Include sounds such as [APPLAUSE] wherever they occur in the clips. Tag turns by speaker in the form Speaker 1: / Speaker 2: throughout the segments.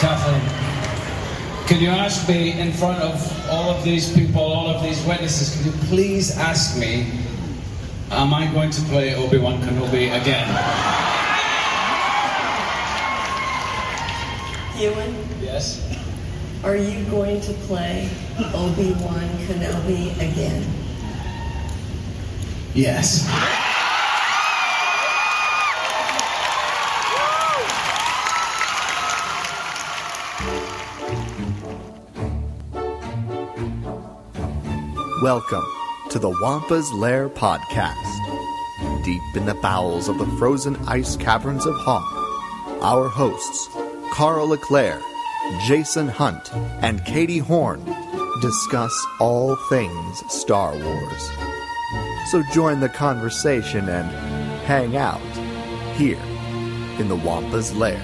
Speaker 1: Kathleen, can you ask me in front of all of these people, all of these witnesses, can you please ask me, am I going to play Obi-Wan Kenobi again?
Speaker 2: Ewan,
Speaker 1: Yes?
Speaker 2: are you going to play Obi-Wan Kenobi again?
Speaker 1: Yes.
Speaker 3: Welcome to the Wampa's Lair podcast. Deep in the bowels of the frozen ice caverns of Hoth, our hosts, Carl Leclerc, Jason Hunt, and Katie Horn, discuss all things Star Wars. So join the conversation and hang out here in the Wampa's Lair.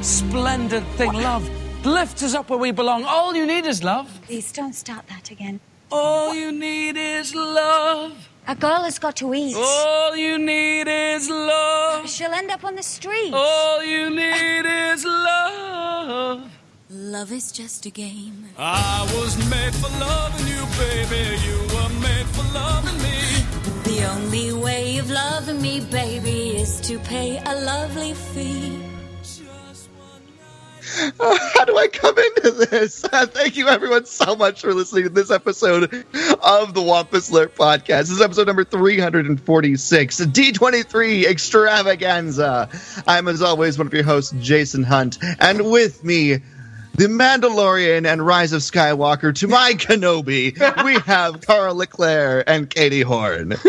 Speaker 4: Splendid thing, love. Lift us up where we belong. All you need is love.
Speaker 5: Please don't start that again.
Speaker 4: All you need is love.
Speaker 5: A girl has got to eat.
Speaker 4: All you need is love.
Speaker 5: She'll end up on the street.
Speaker 4: All you need is love.
Speaker 6: Love is just a game.
Speaker 4: I was made for loving you, baby. You were made for loving me.
Speaker 6: The only way of loving me, baby, is to pay a lovely fee.
Speaker 7: How do I come into this? [LAUGHS] Thank you, everyone, so much for listening to this episode of the Wampa's Lair podcast. This is episode number 346, D23 Extravaganza. I'm, as always, one of your hosts, Jason Hunt, and with me, the Mandalorian and Rise of Skywalker to my [LAUGHS] Kenobi, we have Carl Leclerc and Katie Horn. [LAUGHS]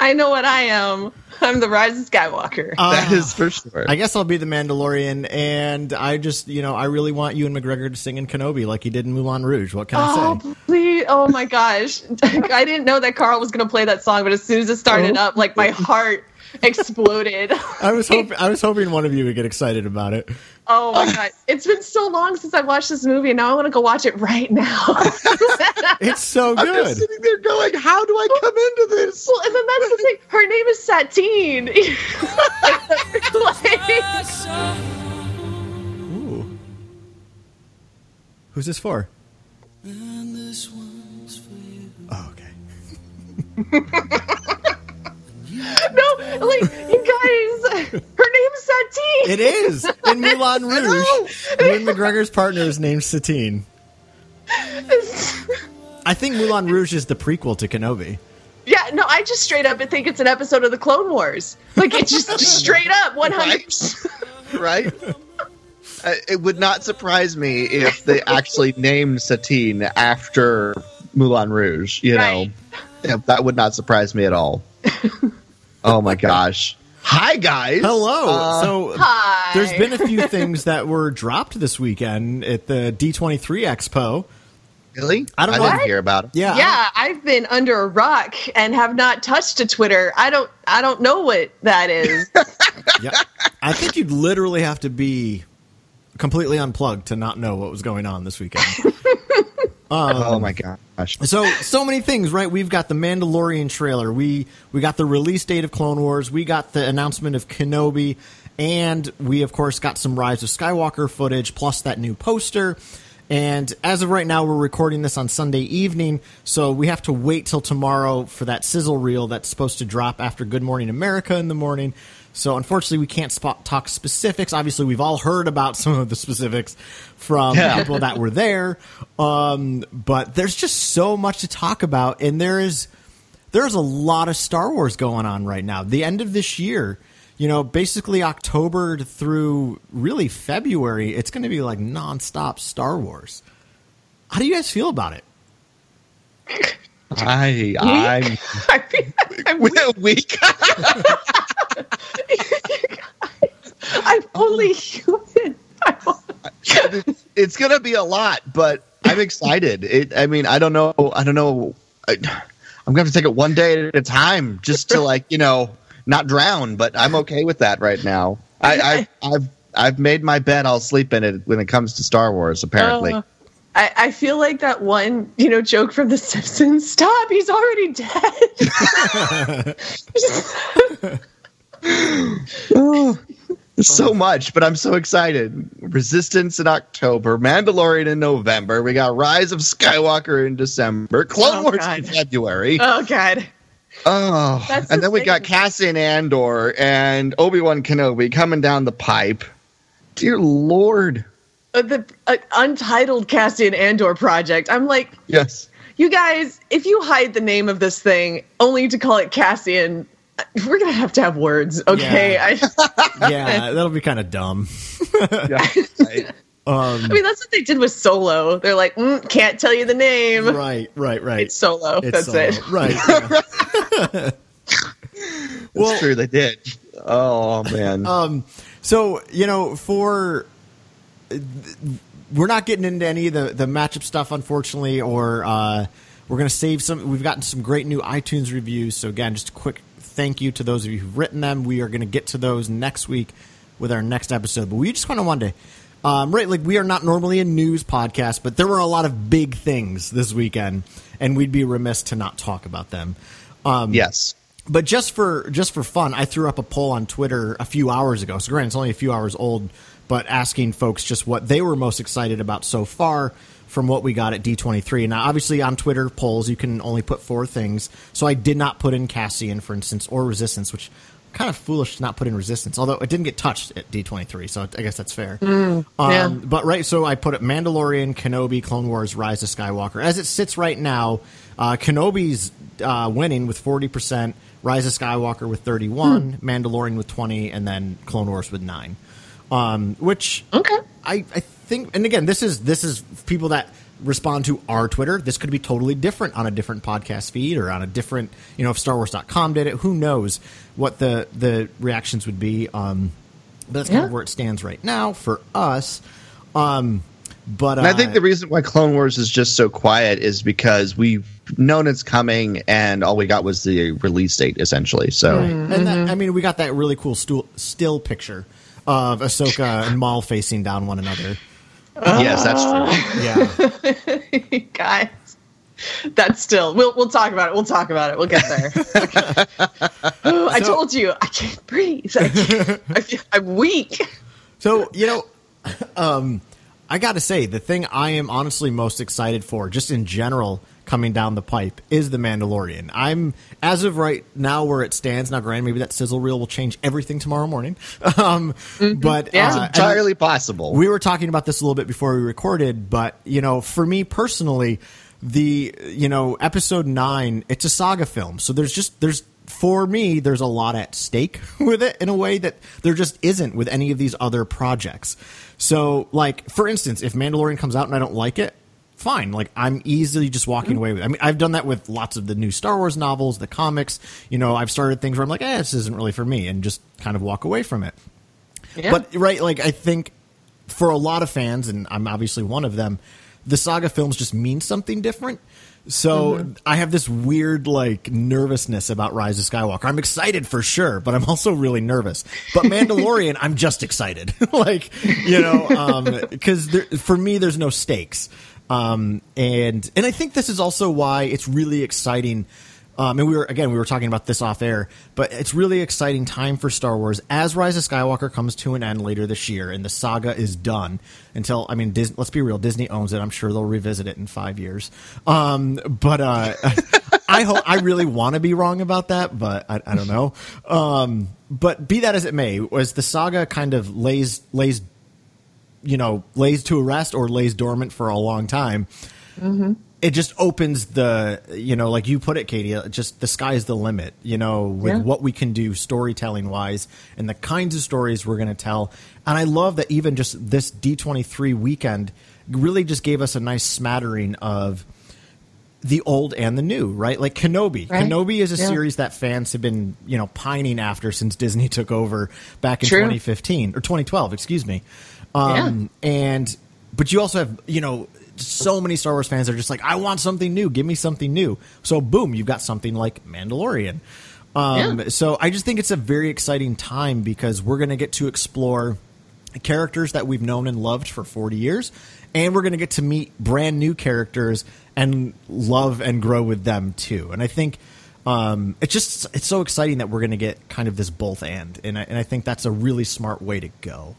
Speaker 8: I know what I am. [LAUGHS] I'm the Rise of Skywalker.
Speaker 7: Uh, that is for sure.
Speaker 9: I guess I'll be the Mandalorian, and I just, you know, I really want Ewan McGregor to sing in Kenobi like he did in Moulin Rouge. What can I
Speaker 8: oh,
Speaker 9: say?
Speaker 8: please. Oh my gosh. [LAUGHS] I didn't know that Carl was going to play that song, but as soon as it started oh. up, like my [LAUGHS] heart exploded.
Speaker 9: I was [LAUGHS] hoping, I was hoping one of you would get excited about it.
Speaker 8: Oh my god. It's been so long since I watched this movie, and now I want to go watch it right now. [LAUGHS]
Speaker 9: It's so good.
Speaker 7: I'm just sitting there going, how do I come into this?
Speaker 8: well, and then that's the thing. Her name is Satine. Like- [LAUGHS]
Speaker 9: Ooh. Who's this for? Oh, okay.
Speaker 8: No, like you guys, her name is Satine.
Speaker 9: It is in Moulin [LAUGHS] Rouge. Ewan McGregor's partner is named Satine. I think Moulin Rouge is the prequel to Kenobi.
Speaker 8: Yeah, no, I just straight up think it's an episode of the Clone Wars. Like it's just, just [LAUGHS] straight up one hundred.
Speaker 7: right? Uh, it would not surprise me if they actually named Satine after Moulin Rouge. You
Speaker 8: Right.
Speaker 7: know, Yeah, that would not surprise me at all. Oh my gosh! Hi guys.
Speaker 9: Hello.
Speaker 7: Uh,
Speaker 9: so
Speaker 8: Hi.
Speaker 9: there's been a few things that were dropped this weekend at the D23 Expo.
Speaker 7: really?
Speaker 9: I don't
Speaker 7: I
Speaker 9: know.
Speaker 7: didn't hear about it.
Speaker 9: Yeah.
Speaker 8: Yeah, I've been under a rock and have not touched a Twitter. I don't I don't know what that is. [LAUGHS]
Speaker 9: yeah. I think you'd literally have to be completely unplugged to not know what was going on this weekend. [LAUGHS]
Speaker 7: oh um, my gosh!
Speaker 9: So so many things, right? We've got the Mandalorian trailer. We we got the release date of Clone Wars. We got the announcement of Kenobi, and we of course got some Rise of Skywalker footage plus that new poster. And as of right now, we're recording this on Sunday evening, so we have to wait till tomorrow for that sizzle reel that's supposed to drop after Good Morning America in the morning. So unfortunately, we can't spot talk specifics. Obviously, we've all heard about [LAUGHS] some of the specifics from
Speaker 7: Yeah.
Speaker 9: people that were there, um, but there's just so much to talk about, and there is there's a lot of Star Wars going on right now. The end of this year, you know, basically October through really February, it's going to be like nonstop Star Wars. How do you guys feel about it? [LAUGHS]
Speaker 7: I [LAUGHS] I'm
Speaker 8: I'm,
Speaker 7: weak. [LAUGHS]
Speaker 8: I'm only human.
Speaker 7: it's gonna be a lot, but I'm excited. It. I mean, I don't know. I don't know. I, I'm gonna have to take it one day at a time, just to like you know not drown. But I'm okay with that right now. I, I I've I've made my bed. I'll sleep in it when it comes to Star Wars. Apparently,
Speaker 8: Uh, I, I feel like that one, you know, joke from The Simpsons. Stop! He's already dead. [LAUGHS]
Speaker 7: so much, but I'm so excited. Resistance in October, Mandalorian in November. We got Rise of Skywalker in December, Clone
Speaker 8: Oh,
Speaker 7: Wars
Speaker 8: God.
Speaker 7: in February.
Speaker 8: Oh God.
Speaker 7: Oh,
Speaker 8: That's
Speaker 7: and
Speaker 8: the
Speaker 7: then we got. Cassian Andor and Obi Wan Kenobi coming down the pipe. Dear Lord,
Speaker 8: the uh, untitled Cassian Andor project. I'm like,
Speaker 7: yes.
Speaker 8: you guys, if you hide the name of this thing only to call it Cassian, uh, we're gonna have to have words, okay?
Speaker 9: Yeah.
Speaker 8: I, [LAUGHS] [LAUGHS]
Speaker 9: Yeah, that'll be kind of dumb. [LAUGHS]
Speaker 7: Yeah. Right.
Speaker 8: I mean, that's what they did with Solo. They're like, mm, can't tell you the name.
Speaker 9: Right, right, right.
Speaker 8: It's Solo.
Speaker 9: It's
Speaker 8: That's
Speaker 9: Solo.
Speaker 8: it.
Speaker 9: Right. yeah.
Speaker 7: That's true, they did. Oh man.
Speaker 9: Um, so you know, for we're not getting into any of the the matchup stuff, unfortunately, or uh, we're going to save some. We've gotten some great new iTunes reviews. So again, just a quick thank you to those of you who've written them. We are going to get to those next week with our next episode. But we just kind of wanted to. Um, right, like we are not normally a news podcast, but there were a lot of big things this weekend, and we'd be remiss to not talk about them. Um,
Speaker 7: yes.
Speaker 9: but just for just for fun, I threw up a poll on Twitter a few hours ago. So granted, it's only a few hours old, but asking folks just what they were most excited about so far from what we got at D23. Now, obviously, on Twitter polls, you can only put four things. So I did not put in Cassian, for instance, or Resistance, which kind of foolish to not put in Resistance. Although it didn't get touched at D23, so I guess that's fair. um,
Speaker 8: yeah.
Speaker 9: But right, so I put it Mandalorian, Kenobi, Clone Wars, Rise of Skywalker. As it sits right now, uh, Kenobi's uh, winning with forty percent, Rise of Skywalker with thirty-one, Mandalorian with twenty, and then Clone Wars with nine. Um, which
Speaker 8: Okay.
Speaker 9: I, I think, and again, this is this is people that respond to our Twitter. This could be totally different on a different podcast feed or on a different, you know, if StarWars.com did it. Who knows what the the reactions would be? Um, but that's kind of where it stands right now for us. Um, but uh,
Speaker 7: I think the reason why Clone Wars is just so quiet is because we've known it's coming, and all we got was the release date, essentially. So
Speaker 9: and that, I mean, we got that really cool stool, still picture of Ahsoka and Maul facing down one another.
Speaker 7: yes, that's true.
Speaker 9: Yeah, [LAUGHS]
Speaker 8: Guys. That's still. We'll we'll talk about it. We'll talk about it. We'll get there. [LAUGHS] Okay. Oh, I told you I can't breathe. I can't, I feel, I'm weak.
Speaker 9: So you know, um, I got to say the thing I am honestly most excited for, just in general, coming down the pipe, is the Mandalorian. I'm as of right now where it stands. Now, granted, maybe that sizzle reel will change everything tomorrow morning, [LAUGHS] um, but
Speaker 8: Yeah.
Speaker 9: uh,
Speaker 7: It's entirely possible.
Speaker 9: we were talking about this a little bit before we recorded, but you know, for me personally, the you know episode nine, it's a saga film, so there's just there's for me there's a lot at stake [LAUGHS] with it in a way that there just isn't with any of these other projects. So, like for instance, if Mandalorian comes out and I don't like it. Fine, like I'm easily just walking mm-hmm. away with. It. I mean, I've done that with lots of the new Star Wars novels, the comics. You know, I've started things where I'm like, "eh, this isn't really for me," and just kind of walk away from it.
Speaker 8: Yeah.
Speaker 9: But right, like I think for a lot of fans, and I'm obviously one of them, the saga films just mean something different. So mm-hmm. I have this weird like nervousness about Rise of Skywalker. I'm excited for sure, but I'm also really nervous. But Mandalorian, I'm just excited, [LAUGHS] like you know, um, because for me, there's no stakes, um, and and I think this is also why it's really exciting. Um, and we were again we were talking about this off air, but it's really exciting time for Star Wars as Rise of Skywalker comes to an end later this year, and the saga is done. Until I mean, Dis- let's be real, Disney owns it. I'm sure they'll revisit it in five years. Um, but uh, [LAUGHS] I hope I really want to be wrong about that, but I, I don't know. Um, but be that as it may, as the saga kind of lays lays you know lays to rest or lays dormant for a long time it just opens the you know like you put it katie uh, just the sky's the limit you know with
Speaker 8: Yeah.
Speaker 9: what we can do storytelling wise and the kinds of stories we're going to tell and i love that even just this d23 weekend really just gave us a nice smattering of the old and the new, right? Like Kenobi.
Speaker 8: Right.
Speaker 9: Kenobi is a
Speaker 8: Yeah.
Speaker 9: series that fans have been, you know, pining after since Disney took over back in
Speaker 8: True.
Speaker 9: 2015 or 2012, excuse me. Um, and but you also have, you know, so many Star Wars fans are just like, I want something new. Give me something new. So boom, you've got something like Mandalorian. Um,
Speaker 8: Yeah.
Speaker 9: So I just think it's a very exciting time because we're going to get to explore characters that we've known and loved for 40 years and we're going to get to meet brand new characters and love and grow with them too and i think Um, it's just it's so exciting that we're going to get kind of this both and, and I, and I think that's a really smart way to go.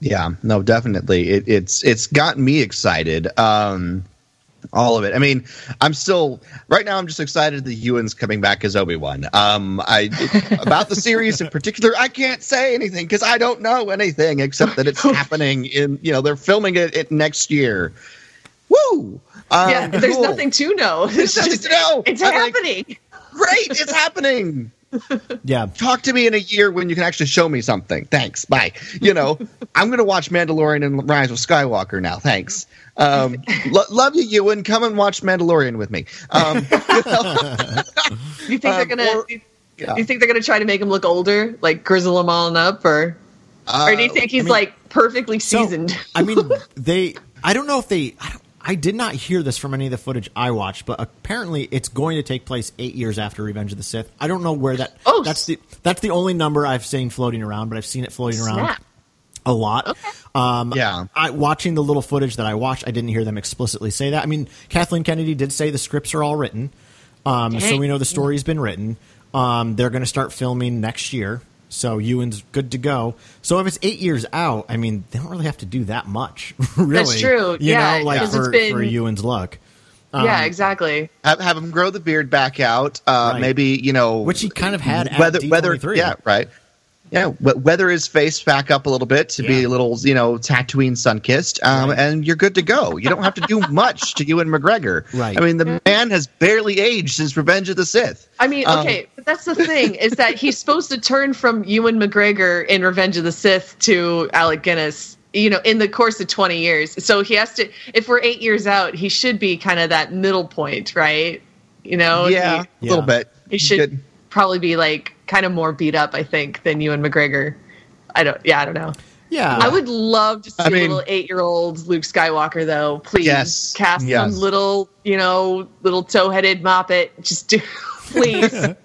Speaker 7: Yeah, no, definitely. It, it's it's gotten me excited. Um, all of it. I mean, I'm still right now. I'm just excited that Ewan's coming back as Obi Wan. Um, I [LAUGHS] about the series in particular, I can't say anything because I don't know anything except that it's [LAUGHS] happening in. You know, they're filming it, it next year. Woo! Um,
Speaker 8: yeah, there's
Speaker 7: cool.
Speaker 8: nothing to know.
Speaker 7: There's
Speaker 8: It's
Speaker 7: nothing
Speaker 8: just
Speaker 7: to know.
Speaker 8: it's
Speaker 7: I'm like,
Speaker 8: happening.
Speaker 7: Great, it's happening. [LAUGHS]
Speaker 9: Yeah,
Speaker 7: Talk to me in a year when you can actually show me something. Thanks. Bye. You know, [LAUGHS] I'm going to watch Mandalorian and Rise of Skywalker now. Thanks. Um, [LAUGHS] lo- love you, Ewan. Come and watch Mandalorian with me. Um,
Speaker 8: you think they're
Speaker 7: Um,
Speaker 8: gonna?
Speaker 7: or-
Speaker 8: you,
Speaker 7: yeah.
Speaker 8: you think they're gonna try to make him look older, like grizzle him all up, or or do you
Speaker 7: uh,
Speaker 8: think he's
Speaker 9: mean-
Speaker 8: like perfectly
Speaker 9: So,
Speaker 8: seasoned?
Speaker 9: I mean, they. I don't know if they. I, don't, I did not hear this from any of the footage I watched, but apparently it's going to take place eight years after Revenge of the Sith. I don't know where that.
Speaker 8: Oh,
Speaker 9: that's the that's the only number I've seen floating around, but I've seen it floating around a lot. Um,
Speaker 7: Yeah.
Speaker 9: I, watching the little footage that I watched, I didn't hear them explicitly say that. I mean, Kathleen Kennedy did say the scripts are all written, um, so we know the story's been written. Um, they're going to start filming next year, so Ewan's good to go. So if it's eight years out, I mean, they don't really have to do that much, [LAUGHS] really.
Speaker 8: That's true.
Speaker 9: You
Speaker 8: Yeah,
Speaker 9: know, like
Speaker 8: 'cause it's
Speaker 9: for,
Speaker 8: been-
Speaker 9: for Ewan's luck,
Speaker 8: yeah, exactly.
Speaker 7: have, have him grow the beard back out. Uh,
Speaker 9: Right.
Speaker 7: Maybe you know
Speaker 9: which he kind of had at
Speaker 7: whether
Speaker 9: D23.
Speaker 7: whether yeah right. Yeah, weather his face back up a little bit to be a little, you know, Tatooine sun kissed, um,
Speaker 9: Right.
Speaker 7: and you're good to go. You don't have to do [LAUGHS] much to Ewan McGregor.
Speaker 9: Right.
Speaker 7: I mean, the man has barely aged since Revenge of the Sith.
Speaker 8: I mean,
Speaker 7: Um,
Speaker 8: okay, but that's the thing is that he's supposed to turn from Ewan McGregor in Revenge of the Sith to Alec Guinness, you know, in the course of 20 years. So he has to, if we're eight years out, he should be kind of that middle point, right? You know,
Speaker 7: yeah,
Speaker 8: he,
Speaker 7: a little
Speaker 9: Yeah.
Speaker 7: bit.
Speaker 8: he should
Speaker 7: Good.
Speaker 8: probably be like kind of more beat up, I think, than Ewan McGregor. I don't, yeah, I don't know.
Speaker 9: yeah.
Speaker 8: I would love to see
Speaker 7: I mean-
Speaker 8: a little eight-year-old Luke Skywalker, though. Please
Speaker 7: Yes.
Speaker 8: cast
Speaker 7: Yes.
Speaker 8: some little, you know, little toe-headed moppet. Just do, [LAUGHS] please. [LAUGHS]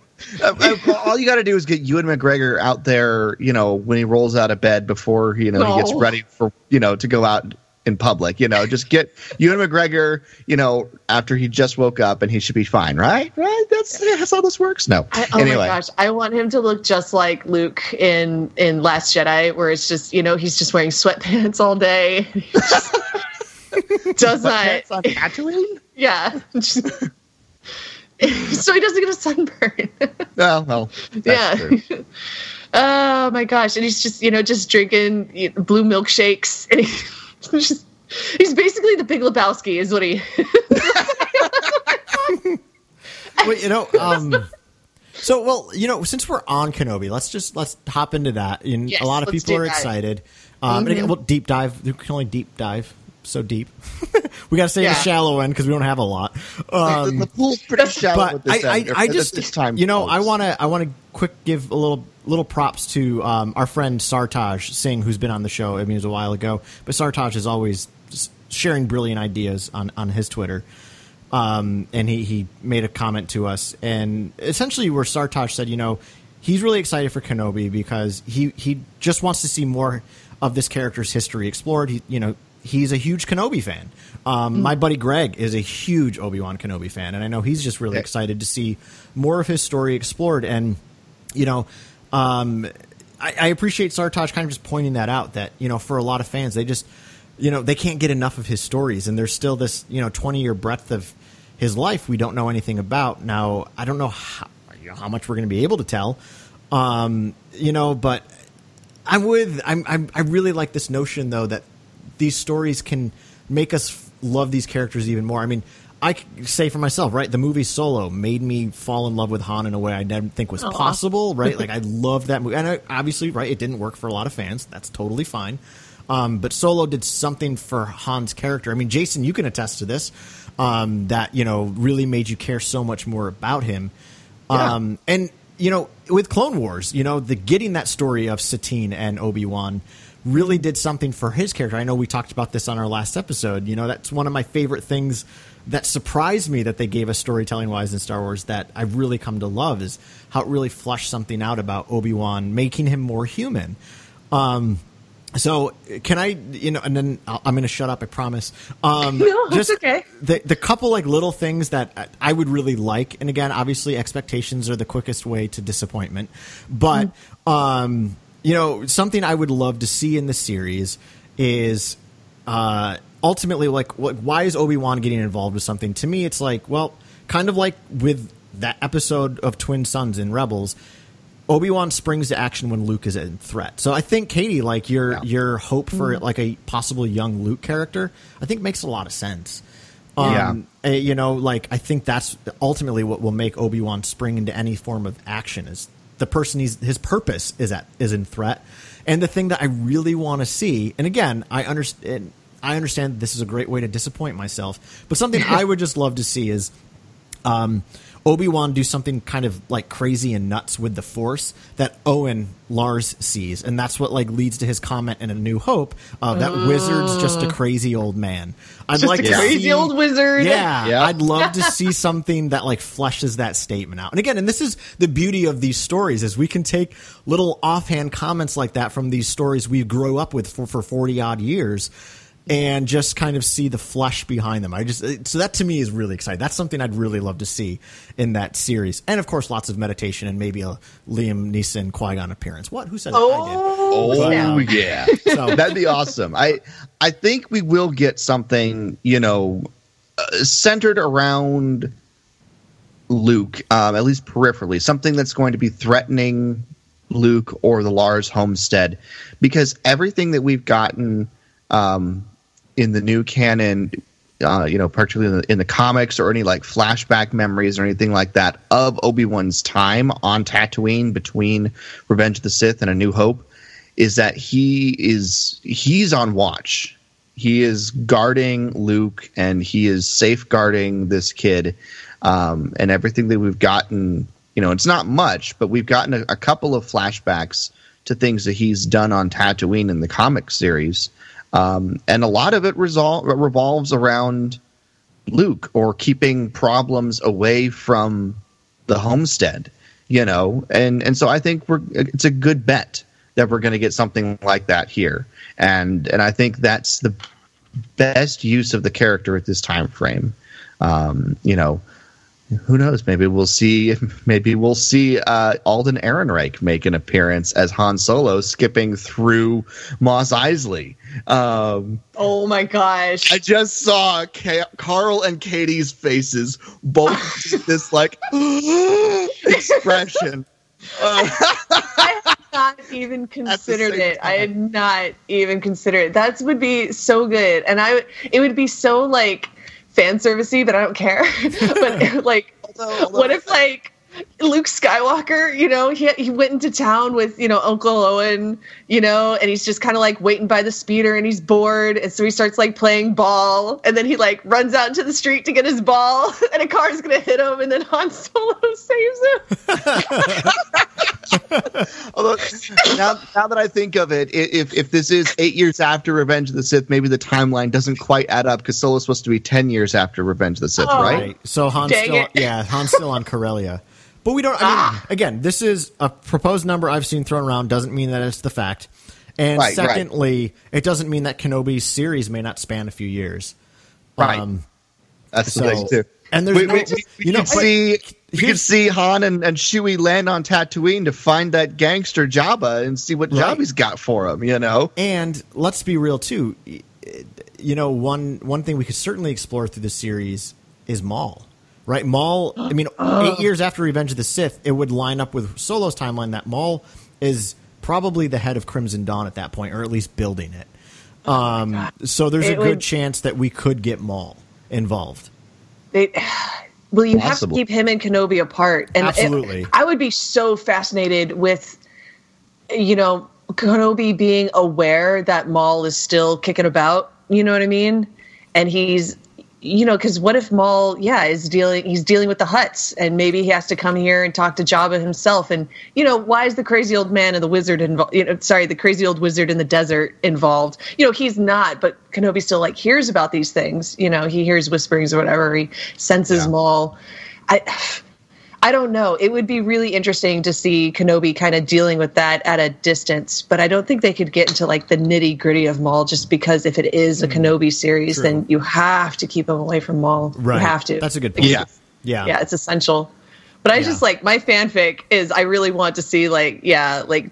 Speaker 7: Uh, uh, all you got to do is get Ewan McGregor out there, you know, when he rolls out of bed before you know he gets ready for you know to go out in public. You know, just get Ewan McGregor, you know, after he just woke up and he should be fine, right? Right? That's that's how this works. No,
Speaker 8: I, oh
Speaker 7: anyway.
Speaker 8: my gosh, I want him to look just like Luke in in Last Jedi, where it's just you know he's just wearing sweatpants all day. [LAUGHS] [LAUGHS] Does not,
Speaker 7: on Tatooine? [LAUGHS]
Speaker 8: yeah. Just- so he doesn't get a sunburn.
Speaker 7: well, well, that's
Speaker 8: yeah.
Speaker 7: true.
Speaker 8: oh my gosh, and he's just you know just drinking blue milkshakes, and he, he's basically the Big Lebowski, is what he. [LAUGHS]
Speaker 9: well, you know, um, so well, you know, since we're on Kenobi, let's just let's hop into that. And
Speaker 8: Yes,
Speaker 9: a lot of people are excited. Um, and again, well, deep dive. We can only deep dive so deep. [LAUGHS] we got to stay in the shallow end because we don't have a lot.
Speaker 7: the,
Speaker 9: Um,
Speaker 7: the pool's pretty shallow
Speaker 9: but
Speaker 7: at this
Speaker 9: I,
Speaker 7: end,
Speaker 9: I, I just
Speaker 7: this time.
Speaker 9: you know I want to I want to quick give a little little props to um, our friend Sartaj Singh who's been on the show. I mean it was a while ago, but Sartaj is always sharing brilliant ideas on on his Twitter. Um, and he, he made a comment to us, and essentially where Sartaj said, you know, he's really excited for Kenobi because he he just wants to see more of this character's history explored. He, you know, he's a huge Kenobi fan. Um, My buddy Greg is a huge Obi Wan Kenobi fan, and I know he's just really
Speaker 7: Yeah.
Speaker 9: excited to see more of his story explored. And you know, um, I, I appreciate Sartaj kind of just pointing that out. That you know, for a lot of fans, they just you know they can't get enough of his stories, and there's still this you know 20 year breadth of his life we don't know anything about. Now, I don't know how, you know, how much we're going to be able to tell, um, you know, but I'm with. I'm, I'm. I really like this notion though that these stories can make us f- love these characters even more. I mean, I say for myself, right? The movie Solo made me fall in love with Han in a way I didn't think was possible, right? [LAUGHS] like I loved that movie, and I, obviously, right, it didn't work for a lot of fans. That's totally fine. Um, but Solo did something for Han's character. I mean, Jason, you can attest to this. Um, that you know really made you care so much more about him. Um, and you know, with Clone Wars, you know, the getting that story of Satine and Obi Wan really did something for his character. I know we talked about this on our last episode. You know, that's one of my favorite things that surprised me that they gave us storytelling wise in Star Wars that I've really come to love is how it really flushed something out about Obi Wan, making him more human. Um, So can I, you know, and then I'll, I'm going to shut up. I promise. Um, [LAUGHS]
Speaker 8: No, it's okay.
Speaker 9: The the couple like little things that I- I would really like, and again, obviously, expectations are the quickest way to disappointment. But um, you know, something I would love to see in the series is uh, ultimately like, what, why is Obi Wan getting involved with something? To me, it's like, well, kind of like with that episode of Twin Suns in Rebels. Obi Wan springs to action when Luke is in threat. So I think Katie, like your
Speaker 7: Yeah.
Speaker 9: your hope for like a possible young Luke character, I think makes a lot of sense.
Speaker 7: Yeah.
Speaker 9: Um, uh, you know, like I think that's ultimately what will make Obi Wan spring into any form of action is the person he's his purpose is at is in threat, and the thing that I really want to see. And again, I understand. I understand this is a great way to disappoint myself, but something [LAUGHS] I would just love to see is um, Obi Wan do something kind of like crazy and nuts with the Force that Owen Lars sees, and that's what like leads to his comment in A New Hope uh, that wizard's just a crazy old man. I'd like
Speaker 8: a
Speaker 9: to
Speaker 8: crazy
Speaker 9: see-
Speaker 8: old wizard.
Speaker 9: Yeah,
Speaker 7: Yeah.
Speaker 9: I'd love to see something that like fleshes that statement out. And again, and this is the beauty of these stories is we can take little offhand comments like that from these stories we grew up with for, for 40 odd years and just kind of see the flesh behind them. I just so that to me is really exciting. That's something I'd really love to see in that series. And of course lots of meditation and maybe a Liam Neeson Qui-Gon appearance. What? Who said that? I did.
Speaker 8: Oh,
Speaker 7: Oh
Speaker 8: snap.
Speaker 7: yeah,
Speaker 9: So- [LAUGHS]
Speaker 7: that'd be awesome. I I think we will get something you know uh, centered around Luke, um, at least peripherally, something that's going to be threatening Luke or the Lars homestead, because everything that we've gotten um, in the new canon. Uh, you know, particularly in the, in the comics or any like flashback memories or anything like that of Obi Wan's time on Tatooine between Revenge of the Sith and A New Hope, is that he is he's on watch. He is guarding Luke and he is safeguarding this kid. Um, and everything that we've gotten, you know, it's not much, but we've gotten a, a couple of flashbacks to things that he's done on Tatooine in the comic series. Um, and a lot of it resol- revolves around Luke or keeping problems away from the homestead, you know, and and so I think we're it's a good bet that we're going to get something like that here, and and I think that's the best use of the character at this time frame. Um, you know, who knows? Maybe we'll see. [LAUGHS] Maybe we'll see uh, Alden Ehrenreich make an appearance as Han Solo, skipping through Mos Eisley. Um,
Speaker 8: Oh my gosh.
Speaker 7: I just saw Ka- Carl and Katie's faces both [LAUGHS] this like [GASPS] expression. Uh, [LAUGHS]
Speaker 8: I had not even considered it. I had not even considered it. That would be so good, and I it would be so like fan servicey, but I don't care. [LAUGHS] but [LAUGHS] like, what if like Luke Skywalker, you know, he he went into town with you know Uncle Owen, you know, and he's just kind of like waiting by the speeder, and he's bored, and so he starts like playing ball, and then he like runs out into the street to get his ball, [LAUGHS] and a car's gonna hit him, and then Han Solo [LAUGHS] saves him. [LAUGHS]
Speaker 7: Although now, now that I think of it, if if this is eight years after Revenge of the Sith, maybe the timeline doesn't quite add up because Solo's supposed to be ten years after Revenge of the Sith,
Speaker 8: Oh.
Speaker 7: right?
Speaker 9: Right. So Han's
Speaker 8: Dang
Speaker 9: still,
Speaker 8: it.
Speaker 9: yeah, Han's still on Corellia. But we don't. I mean, again, this is a proposed number I've seen thrown around. Doesn't mean that it's the fact. And
Speaker 7: Right, right.
Speaker 9: secondly, it doesn't mean that Kenobi's series may not span a few years.
Speaker 7: Right.
Speaker 9: Um,
Speaker 7: That's the
Speaker 9: So-
Speaker 7: thing too.
Speaker 9: and there's
Speaker 7: we,
Speaker 9: no-
Speaker 7: we, we,
Speaker 9: you know,
Speaker 7: could see we could see Han and, and Chewie land on Tatooine to find that gangster Jabba and see what
Speaker 9: Right.
Speaker 7: Jabba's got for him. You know,
Speaker 9: And let's be real too. You know, one one thing we could certainly explore through the series is Maul. Right, Maul. I mean, [GASPS] eight years after Revenge of the Sith, it would line up with Solo's timeline that Maul is probably the head of Crimson Dawn at that point, or at least building it. Um, so there's a good
Speaker 8: would-
Speaker 9: chance that we could get Maul involved.
Speaker 8: They, [SIGHS] well, you
Speaker 7: Possible.
Speaker 8: have to keep him and Kenobi apart, and it-
Speaker 9: Absolutely.
Speaker 8: I would be so fascinated with, you know, Kenobi being aware that Maul is still kicking about. You know what I mean? And he's, you know, because what if Maul, yeah, is dealing? He's dealing with the Hutts, and maybe he has to come here and talk to Jabba himself. And you know, why is the crazy old man and the wizard involved? You know, sorry, the crazy old wizard in the desert involved. You know, he's not, but Kenobi still like hears about these things. You know, he hears whisperings or whatever. He senses
Speaker 7: Yeah.
Speaker 8: Maul. I. I don't know. It would be really interesting to see Kenobi kind of dealing with that at a distance, but I don't think they could get into like the nitty gritty of Maul just because if it is a mm-hmm. Kenobi series,
Speaker 9: True.
Speaker 8: then you have to keep him away from Maul.
Speaker 9: Right.
Speaker 8: You have to.
Speaker 9: That's a good point.
Speaker 7: Yeah.
Speaker 9: Yeah.
Speaker 8: yeah, it's essential. But I
Speaker 9: Yeah.
Speaker 8: just like my fanfic is I really want to see like yeah like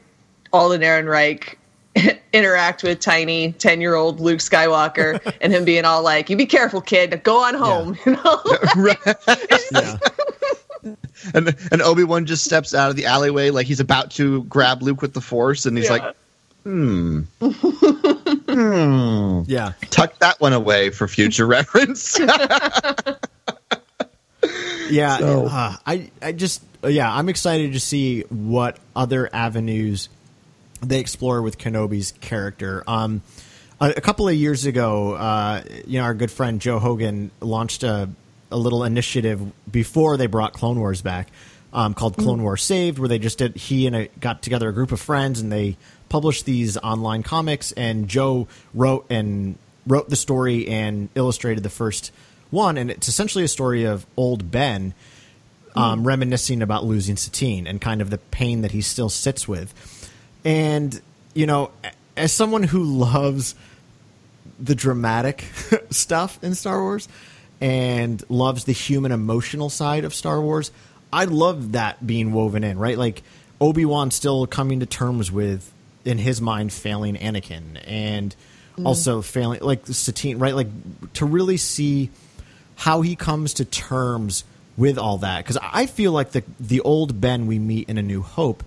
Speaker 8: Alden Ehrenreich [LAUGHS] interact with tiny ten year old Luke Skywalker [LAUGHS] and him being all like, "You be careful, kid. Go on home." [LAUGHS] You know.
Speaker 9: Yeah. [LAUGHS]
Speaker 7: And and Obi Wan just steps out of the alleyway like he's about to grab Luke with the Force, and he's
Speaker 8: Yeah.
Speaker 7: like, "Hmm, [LAUGHS] hmm."
Speaker 9: Yeah.
Speaker 7: Tuck that one away for future [LAUGHS] reference.
Speaker 9: Yeah,
Speaker 7: So-
Speaker 9: uh, I I just yeah, I'm excited to see what other avenues they explore with Kenobi's character. Um, a, a couple of years ago, uh, you know, our good friend Joe Hogan launched a a little initiative before they brought Clone Wars back, um, called Clone Wars Saved, where they just did he and a, got together a group of friends and they published these online comics. And Joe wrote and wrote the story and illustrated the first one, and it's essentially a story of old Ben um, reminiscing about losing Satine and kind of the pain that he still sits with. And you know, as someone who loves the dramatic [LAUGHS] stuff in Star Wars and loves the human emotional side of Star Wars, I love that being woven in, right? Like Obi Wan still coming to terms with, in his mind, failing Anakin and mm-hmm. also failing like Satine, right? Like to really see how he comes to terms with all that because I feel like the the old Ben we meet in A New Hope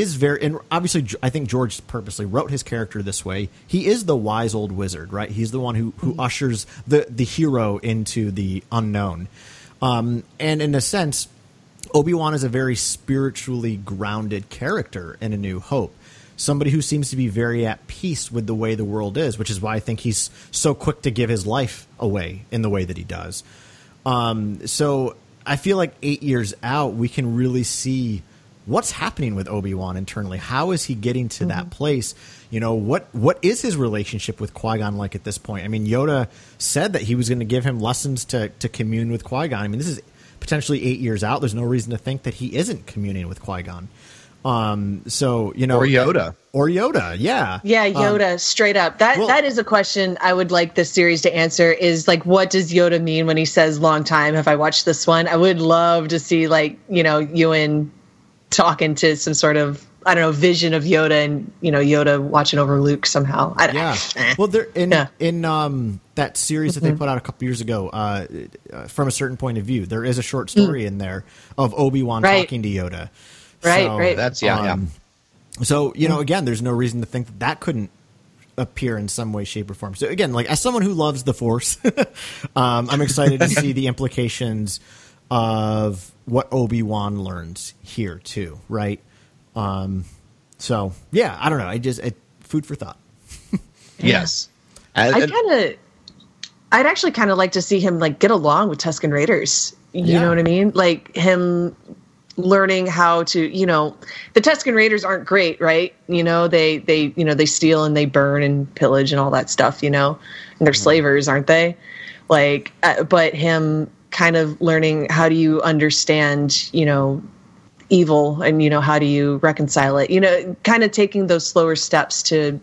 Speaker 9: is very and obviously I think George purposely wrote his character this way. He is the wise old wizard, right? He's the one who who ushers the the hero into the unknown, um, and in a sense, Obi Wan is a very spiritually grounded character in A New Hope. Somebody who seems to be very at peace with the way the world is, which is why I think he's so quick to give his life away in the way that he does. Um, so I feel like eight years out, we can really see what's happening with Obi Wan internally. How is he getting to that place? You know what what is his relationship with Qui Gon like at this point? I mean, Yoda said that he was going to give him lessons to to commune with Qui Gon. I mean, this is potentially eight years out. There's no reason to think that he isn't communing with Qui Gon. Um, so you know,
Speaker 7: Or Yoda.
Speaker 9: or Yoda, yeah,
Speaker 8: Yeah,
Speaker 9: Um,
Speaker 8: Yoda, straight up. That
Speaker 9: well-
Speaker 8: that is a question I would like this series to answer. Is like, what does Yoda mean when he says "long time"? Have I watched this one? I would love to see like you know Ewan talking to some sort of I don't know vision of Yoda and you know Yoda watching over Luke somehow. I,
Speaker 9: Yeah. [LAUGHS]
Speaker 8: eh.
Speaker 9: Well, there in
Speaker 8: Yeah.
Speaker 9: in um that series that they put out a couple years ago, uh, uh, from a certain point of view, there is a short story in there of Obi Wan
Speaker 8: Right.
Speaker 9: talking to Yoda.
Speaker 8: Right,
Speaker 9: So,
Speaker 8: right.
Speaker 7: That's yeah,
Speaker 9: um, So you know, again, there's no reason to think that that couldn't appear in some way, shape, or form. So again, like as someone who loves the Force, [LAUGHS] um, I'm excited to [LAUGHS] see the implications of what Obi Wan learns here too. Right. Um, so yeah, I don't know. I just it, food for thought. [LAUGHS]
Speaker 7: Yes. And-
Speaker 8: I kind of, I'd actually kind of like to see him like get along with Tusken Raiders. You
Speaker 9: Yeah.
Speaker 8: know what I mean? Like him learning how to, you know, the Tusken Raiders aren't great, right? You know, they they you know they steal and they burn and pillage and all that stuff. You know, and they're slavers, aren't they? Like, uh, but him kind of learning how do you understand, you know, evil and you know how do you reconcile it? You know, kind of taking those slower steps to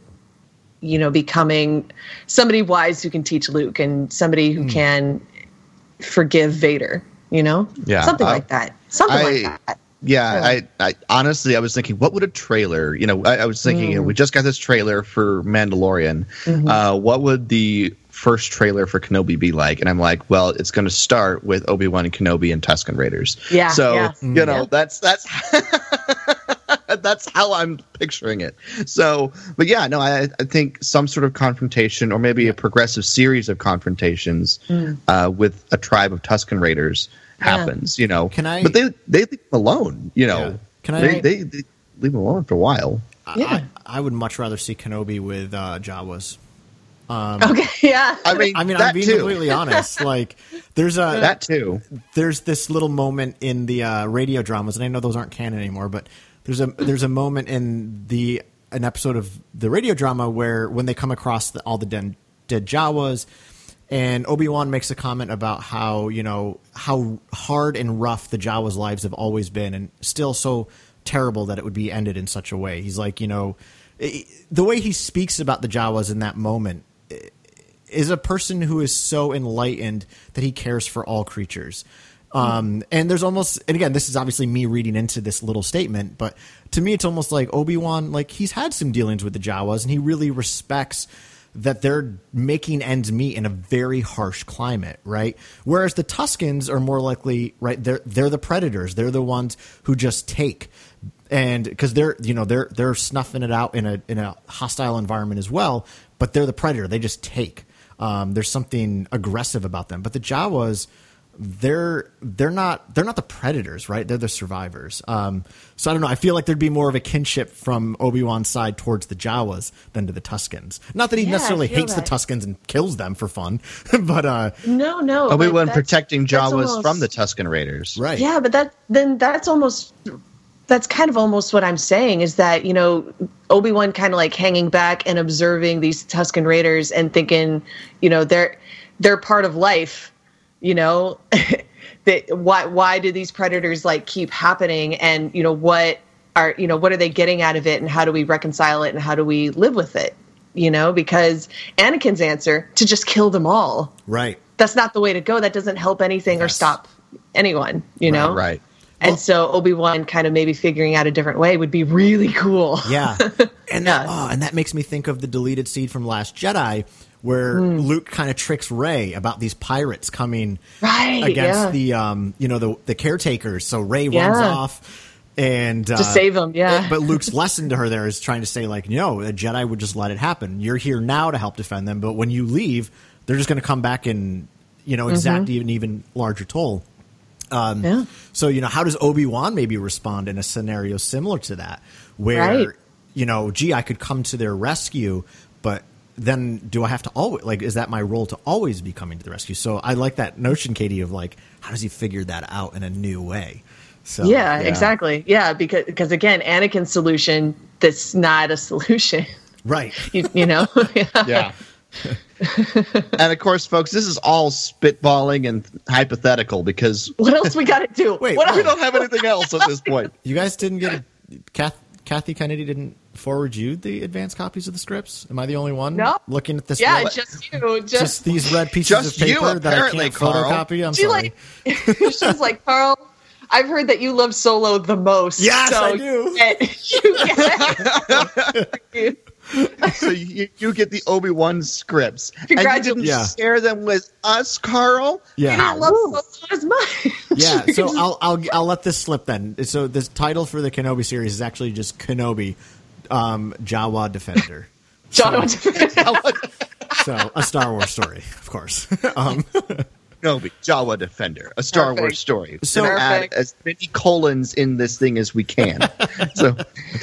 Speaker 8: you know, becoming somebody wise who can teach Luke and somebody
Speaker 7: Hmm.
Speaker 8: who can forgive Vader, you know?
Speaker 7: Yeah,
Speaker 8: Something
Speaker 7: uh,
Speaker 8: like that. Something
Speaker 7: I-
Speaker 8: like that.
Speaker 7: Yeah, I, I honestly I was thinking, what would a trailer? You know, I, I was thinking, you know, we just got this trailer for Mandalorian.
Speaker 8: Mm-hmm.
Speaker 7: Uh, what would the first trailer for Kenobi be like? And I'm like, well, it's going to start with Obi Wan and Kenobi and Tusken Raiders.
Speaker 8: Yeah,
Speaker 7: So
Speaker 8: yeah.
Speaker 7: you know,
Speaker 8: Yeah.
Speaker 7: that's that's [LAUGHS] that's how I'm picturing it. So, but yeah, no, I, I think some sort of confrontation, or maybe a progressive series of confrontations uh, with a tribe of Tusken Raiders
Speaker 8: Yeah.
Speaker 7: happens. You know,
Speaker 9: Can I-
Speaker 7: But they they leave him alone. You know,
Speaker 9: Yeah. Can I-
Speaker 7: They, they, they leave him alone for a while.
Speaker 8: Yeah.
Speaker 9: I, I would much rather see Kenobi with uh, Jawas.
Speaker 8: Okay, [LAUGHS] yeah.
Speaker 7: I mean,
Speaker 9: I mean, I'm being
Speaker 7: too.
Speaker 9: completely honest. Like, there's a
Speaker 7: That too.
Speaker 9: there's this little moment in the uh, radio dramas, and I know those aren't canon anymore, but there's a there's a moment in the an episode of the radio drama where when they come across the, all the dead, dead Jawas, and Obi Wan makes a comment about how you know how hard and rough the Jawas' lives have always been, and still so terrible that it would be ended in such a way. He's like, you know, i- the way he speaks about the Jawas in that moment is a person who is so enlightened that he cares for all creatures. Um, and there's almost, and again, this is obviously me reading into this little statement, but to me, it's almost like Obi Wan, like he's had some dealings with the Jawas, and he really respects that they're making ends meet in a very harsh climate, right? Whereas the Tuskens are more likely, right? They're they're the predators. They're the ones who just take, and because they're you know they're they're snuffing it out in a in a hostile environment as well, but they're the predator. They just take. Um, there's something aggressive about them, but the Jawas they're they're not they're not the predators, right? They're the survivors. Um, so I don't know. I feel like there'd be more of a kinship from Obi Wan's side towards the Jawas than to the Tuskens. Not that he
Speaker 8: Yeah,
Speaker 9: necessarily
Speaker 8: feel
Speaker 9: hates the
Speaker 8: that.
Speaker 9: Tuskens and kills them for fun, [LAUGHS] but uh,
Speaker 8: No, no.
Speaker 7: Obi
Speaker 8: but
Speaker 7: Wan protecting Jawas
Speaker 8: almost-
Speaker 7: from the Tusken Raiders.
Speaker 9: right,
Speaker 8: Yeah, but that then that's almost that's kind of almost what I'm saying is that you know Obi Wan kind of like hanging back and observing these Tusken Raiders and thinking, you know, they're they're part of life, you know. [LAUGHS] that why why do these predators like keep happening and you know what are you know what are they getting out of it and how do we reconcile it and how do we live with it you know because anakin's answer to just kill them all
Speaker 9: right.
Speaker 8: that's not the way to go. That doesn't help anything or stop anyone, you know?
Speaker 7: Right.
Speaker 8: And so Obi Wan kind of maybe figuring out a different way would be really cool.
Speaker 9: Yeah, [LAUGHS] and that oh, and that makes me think of the deleted scene from Last Jedi, where
Speaker 8: Hmm.
Speaker 9: Luke kind of tricks Rey about these pirates coming
Speaker 8: Right,
Speaker 9: against
Speaker 8: yeah.
Speaker 9: the um you know the the caretakers. So Rey runs off and uh,
Speaker 8: To save 'em, yeah.
Speaker 9: But Luke's [LAUGHS] lesson to her there is trying to say like, no, a Jedi would just let it happen. You're here now to help defend them, but when you leave, they're just going to come back and you know exact
Speaker 8: Mm-hmm.
Speaker 9: even even larger toll. Um,
Speaker 8: Yeah.
Speaker 9: So you know, how does Obi Wan maybe respond in a scenario similar to that, where
Speaker 8: Right.
Speaker 9: you know, gee, I could come to their rescue, but then do I have to always like? Is that my role to always be coming to the rescue? So I like that notion, Katie, of like, how does he figure that out in a new way? So
Speaker 8: yeah, exactly. Yeah, because because again, Anakin's solution that's not a [LAUGHS] solution.
Speaker 9: right.
Speaker 8: You, you know? [LAUGHS] yeah.
Speaker 7: Yeah. [LAUGHS] [LAUGHS] and of course, folks, this is all spitballing and hypothetical because [LAUGHS]
Speaker 8: What else we got to do? [LAUGHS]
Speaker 9: Wait,
Speaker 8: what
Speaker 9: wait.
Speaker 7: we
Speaker 8: else?
Speaker 7: don't have anything else at this point.
Speaker 9: You guys didn't get a, Kath, Kathy Kennedy didn't forward you the advanced copies of the scripts. Am I the only one
Speaker 8: No.
Speaker 9: looking at this?
Speaker 8: Yeah,
Speaker 9: red-
Speaker 8: just you.
Speaker 9: just
Speaker 8: Just,
Speaker 9: these red pieces
Speaker 7: Just
Speaker 9: of
Speaker 7: you,
Speaker 9: paper that I can't
Speaker 7: Carl.
Speaker 9: photocopy. I'm
Speaker 8: she
Speaker 9: sorry.
Speaker 8: like she's like Carl. I've heard that you love Solo the most.
Speaker 9: Yes,
Speaker 8: so
Speaker 9: I do.
Speaker 8: You get, you get [LAUGHS]
Speaker 7: so you, you get the Obi Wan scripts, and you didn't
Speaker 9: Yeah.
Speaker 7: share them with us, Carl.
Speaker 9: Yeah.
Speaker 8: You love Solo as much.
Speaker 9: yeah, so [LAUGHS] I'll, I'll I'll let this slip then. So this title for the Kenobi series is actually just Kenobi, um, Jawa Defender.
Speaker 8: John, [LAUGHS]
Speaker 9: So a Star Wars story, of course. um,
Speaker 7: Kenobi, Jawa Defender, a Star
Speaker 8: Perfect.
Speaker 7: Wars story.
Speaker 9: So-
Speaker 7: So add as many colons in this thing as we can. [LAUGHS] so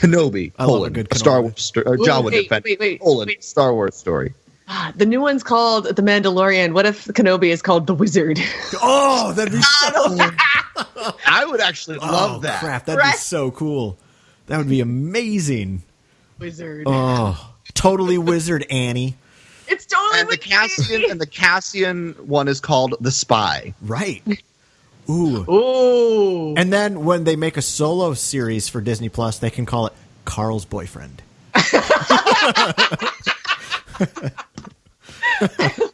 Speaker 7: Kenobi,
Speaker 9: I love a
Speaker 7: colon,
Speaker 9: good
Speaker 7: Star Wars, sto- or
Speaker 8: Ooh,
Speaker 7: Jawa
Speaker 8: wait,
Speaker 7: Defender,
Speaker 8: wait, wait,
Speaker 7: colon,
Speaker 8: wait.
Speaker 7: Star Wars story.
Speaker 8: Ah, the new one's called The Mandalorian. What if Kenobi is called The Wizard? [LAUGHS]
Speaker 9: oh, that'd be so cool. [LAUGHS]
Speaker 7: I would actually oh, love
Speaker 9: oh,
Speaker 7: that.
Speaker 9: crap, that'd be so cool. That would be amazing.
Speaker 8: Wizard.
Speaker 9: Oh, totally wizard Annie.
Speaker 8: It's totally
Speaker 7: And the Cassian and the Cassian one is called the Spy.
Speaker 9: Right. Ooh.
Speaker 8: Ooh.
Speaker 9: And then when they make a solo series for Disney Plus, they can call it Carl's boyfriend. [LAUGHS]
Speaker 8: I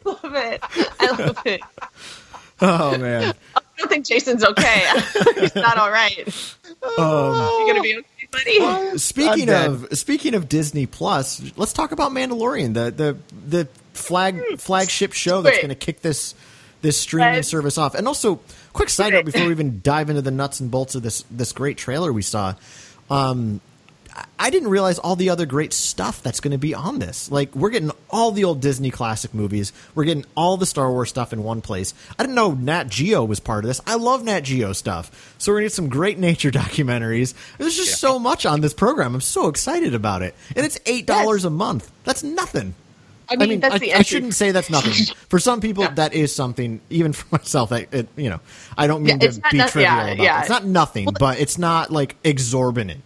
Speaker 8: love it. I love it.
Speaker 9: Oh man.
Speaker 8: I don't think Jason's okay. [LAUGHS] He's not all right. Um, you gonna be okay, buddy?
Speaker 9: Speaking of speaking of Disney Plus, let's talk about Mandalorian, the the the flag flagship show that's going to kick this this streaming
Speaker 8: Let's-
Speaker 9: service off. And also, quick side note before we even dive into the nuts and bolts of this this great trailer we saw. Um, I- I didn't realize all the other great stuff that's going to be on this. Like we're getting all the old Disney classic movies. We're getting all the Star Wars stuff in one place. I didn't know Nat Geo was part of this. I love Nat Geo stuff. So we're going to get some great nature [LAUGHS] documentaries. There's just so much on this program. I'm so excited about it. And it's $8 a month. That's nothing.
Speaker 8: I mean, that's
Speaker 9: I,
Speaker 8: the
Speaker 9: I shouldn't say that's nothing. [LAUGHS] For some people, that is something. Even for [LAUGHS] myself, I, it, you know, I don't mean
Speaker 8: Yeah,
Speaker 9: to be
Speaker 8: no-
Speaker 9: trivial
Speaker 8: yeah,
Speaker 9: about
Speaker 8: yeah.
Speaker 9: it. It's not nothing, but it's not like exorbitant.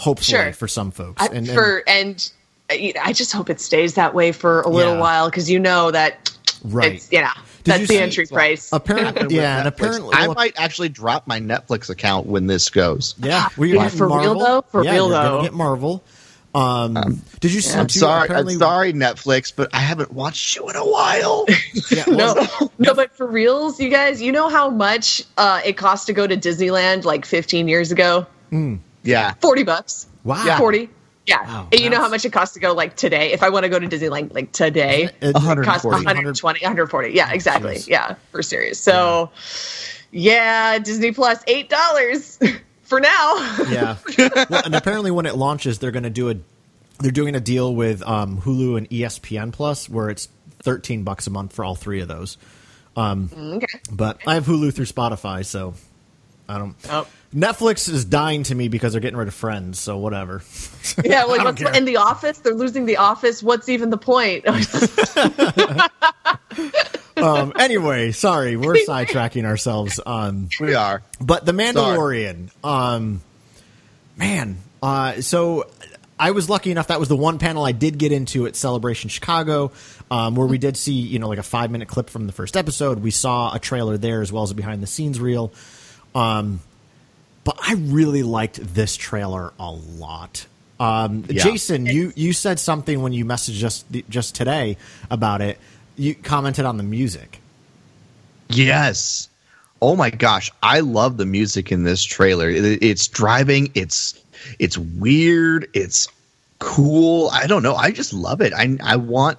Speaker 9: Hopefully,
Speaker 8: Sure.
Speaker 9: for some folks,
Speaker 8: I,
Speaker 9: and, and-
Speaker 8: for and uh, I just hope it stays that way for a little
Speaker 9: Yeah.
Speaker 8: while because you know that
Speaker 9: Right.
Speaker 8: It's, yeah,
Speaker 9: Did
Speaker 8: that's the
Speaker 9: see-
Speaker 8: entry price.
Speaker 9: Apparently, yeah, and
Speaker 7: Netflix.
Speaker 9: apparently,
Speaker 7: I might actually drop my Netflix account when this goes.
Speaker 9: yeah, were you
Speaker 8: Yeah,
Speaker 9: getting
Speaker 8: for real, though? For
Speaker 9: yeah,
Speaker 8: real,
Speaker 9: you're gonna
Speaker 8: though.
Speaker 9: Get Marvel. Um, did you see?
Speaker 7: I'm sorry,
Speaker 9: apparently-
Speaker 7: I'm sorry, Netflix, but I haven't watched you in a while. [LAUGHS]
Speaker 9: Yeah, well,
Speaker 8: no, no, but for reals, you guys, you know how much uh, it cost to go to Disneyland like 15 years ago?
Speaker 7: Yeah,
Speaker 8: 40 bucks.
Speaker 9: Wow.
Speaker 8: 40. Yeah.
Speaker 9: Wow,
Speaker 8: and you know how much it costs to go like today? If I want to go to Disneyland like today,
Speaker 9: It-
Speaker 8: it costs
Speaker 7: 140.
Speaker 8: 120, 140. Yeah, exactly.
Speaker 9: Jeez.
Speaker 8: Yeah, for serious. So, yeah, Disney Plus, $8 [LAUGHS] for now.
Speaker 9: yeah. [LAUGHS] Well, and apparently, when it launches, they're going to do a. They're doing a deal with um, Hulu and ESPN Plus, where it's thirteen bucks a month for all three of those. Um,
Speaker 8: okay.
Speaker 9: But I have Hulu through Spotify, so I don't.
Speaker 8: Oh.
Speaker 9: Netflix is dying to me because they're getting rid of Friends, so whatever. [LAUGHS]
Speaker 8: Yeah, like what's
Speaker 9: care.
Speaker 8: in the office? They're losing the office. What's even the point? [LAUGHS]
Speaker 9: um, anyway, sorry, we're [LAUGHS] sidetracking ourselves. Um,
Speaker 7: we are.
Speaker 9: But the Mandalorian, um, man. Uh, so I was lucky enough. That was the one panel I did get into at Celebration Chicago, um, where we did see you know like a five minute clip from the first episode. We saw a trailer there as well as a behind the scenes reel. Um, but I really liked this trailer a lot. Um,
Speaker 7: Yeah.
Speaker 9: Jason, you you said something when you messaged us just today about it. You commented on the music.
Speaker 7: Yes. Oh my gosh, I love the music in this trailer. It- it's driving. It's it's weird. It's cool. I don't know. I just love it. I I want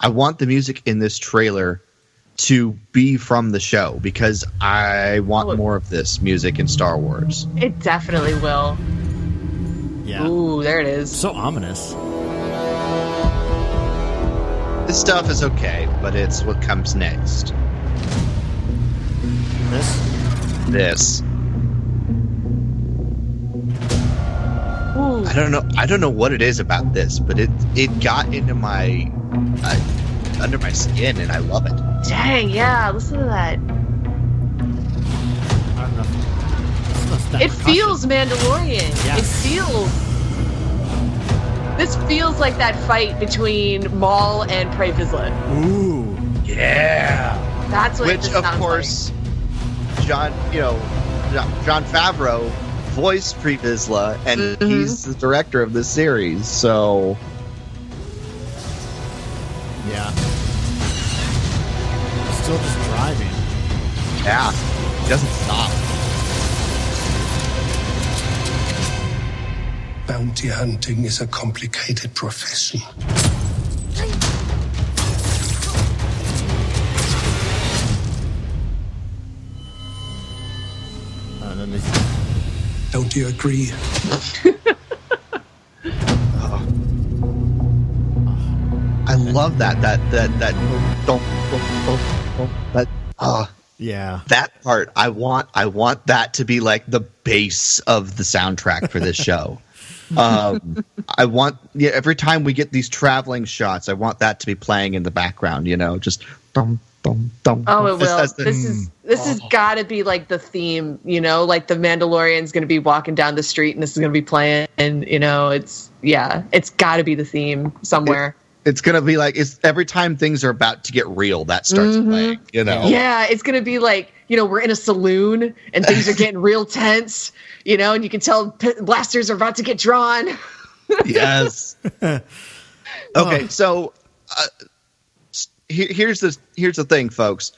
Speaker 7: I want the music in this trailer to be from the show because I want more of this music in Star Wars.
Speaker 8: it definitely will.
Speaker 9: Yeah,
Speaker 8: Ooh, there it is.
Speaker 9: so ominous.
Speaker 7: This stuff is okay, but it's what comes next.
Speaker 9: This
Speaker 7: This.
Speaker 8: Ooh.
Speaker 7: I don't know. I don't know what it is about this, but it it got into my uh, under my skin, and I love it.
Speaker 8: Dang, yeah, listen to that.
Speaker 9: I don't know. It's that
Speaker 8: It
Speaker 9: percussion.
Speaker 8: feels Mandalorian.
Speaker 9: Yes.
Speaker 8: It feels. This feels like that fight between Maul and Pre Vizsla.
Speaker 9: Ooh.
Speaker 7: Yeah.
Speaker 8: That's what
Speaker 7: Which, of
Speaker 8: sounds
Speaker 7: course, John, you know, John- Jon Favreau voiced Pre Vizsla, and
Speaker 8: Mhm.
Speaker 7: he's the director of this series. So
Speaker 9: Yeah. Still just driving.
Speaker 7: yeah, he doesn't stop.
Speaker 10: Bounty hunting is a complicated profession.
Speaker 9: And then they,
Speaker 10: Don't you agree? [LAUGHS]
Speaker 7: I love that that that that don't that ah
Speaker 9: yeah.
Speaker 7: that part. I want I want that to be like the base of the soundtrack for this show. [LAUGHS] um, I want yeah. Every time we get these traveling shots, I want that to be playing in the background. You know, just dum dum dum.
Speaker 8: Oh, it
Speaker 7: Just
Speaker 8: will.
Speaker 7: the-
Speaker 8: This is this has got to be like the theme, you know, like the Mandalorian's going to be walking down the street and this is going to be playing, and you know, it's yeah, it's got to be the theme somewhere.
Speaker 7: It's gonna be like it's every time things are about to get real that starts playing. You know,
Speaker 8: Yeah, it's going to be like you know we're in a saloon and things are [LAUGHS] getting real tense, you know, and you can tell p- blasters are about to get drawn. [LAUGHS]
Speaker 7: yes. [LAUGHS] okay, so uh, here, here's the here's the thing, folks.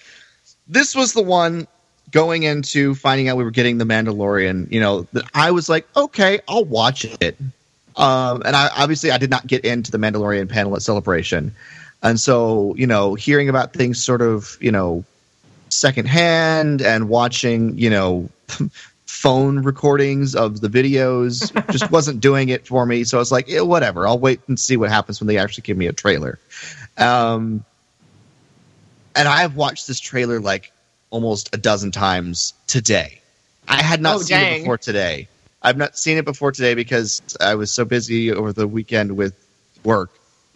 Speaker 7: This was the one going into finding out we were getting the Mandalorian. You know, that I was like, okay, I'll watch it. Um, and I obviously I did not get into the Mandalorian panel at Celebration, and so you know, hearing about things sort of you know secondhand and watching you know [LAUGHS] phone recordings of the videos [LAUGHS] just wasn't doing it for me. So I was like, whatever. I'll wait and see what happens when they actually give me a trailer. Um, and I have watched this trailer like almost a dozen times today. I had not
Speaker 8: Oh,
Speaker 7: seen
Speaker 8: dang.
Speaker 7: it before today. I've not seen it before today because I was so busy over the weekend with work.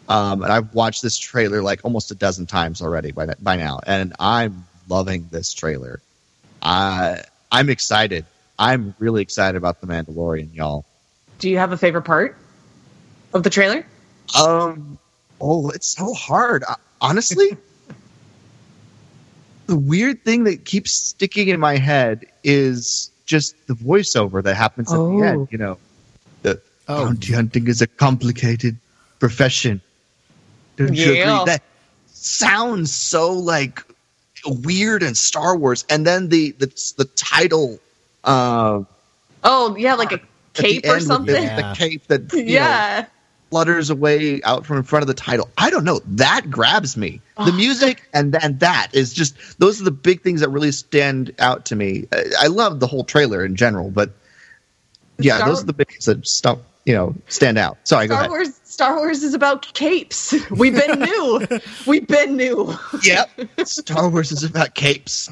Speaker 7: Um, and I've watched this trailer like almost a dozen times already by, by now, and I'm loving this trailer. I I'm excited. I'm really excited about the Mandalorian, y'all.
Speaker 8: Do you have a favorite part of the trailer?
Speaker 7: Um, oh, it's so hard. Uh, honestly, [LAUGHS] the weird thing that keeps sticking in my head is just the voiceover that happens at
Speaker 8: Oh.
Speaker 7: the end. You know, the
Speaker 9: Oh.
Speaker 7: bounty hunting is a complicated profession. Don't you agree? That sounds so like weird and Star Wars. And then the the the title. Uh,
Speaker 8: Oh yeah, like a cape or
Speaker 7: with the-
Speaker 8: something.
Speaker 9: Yeah.
Speaker 7: The, cape that you know, [LAUGHS]
Speaker 8: Yeah.
Speaker 7: Flutters away out from in front of the title. I don't know. That grabs me. The music and then that is just those are the big things that really stand out to me. I, I love the whole trailer in general, but yeah,
Speaker 8: Star-
Speaker 7: those are the big things that stop you know stand out. Sorry, go
Speaker 8: Star
Speaker 7: ahead.
Speaker 8: Wars Star Wars is about capes. [LAUGHS] We've been new. [LAUGHS] We've been new.
Speaker 7: Yep, [LAUGHS] Star Wars is about capes.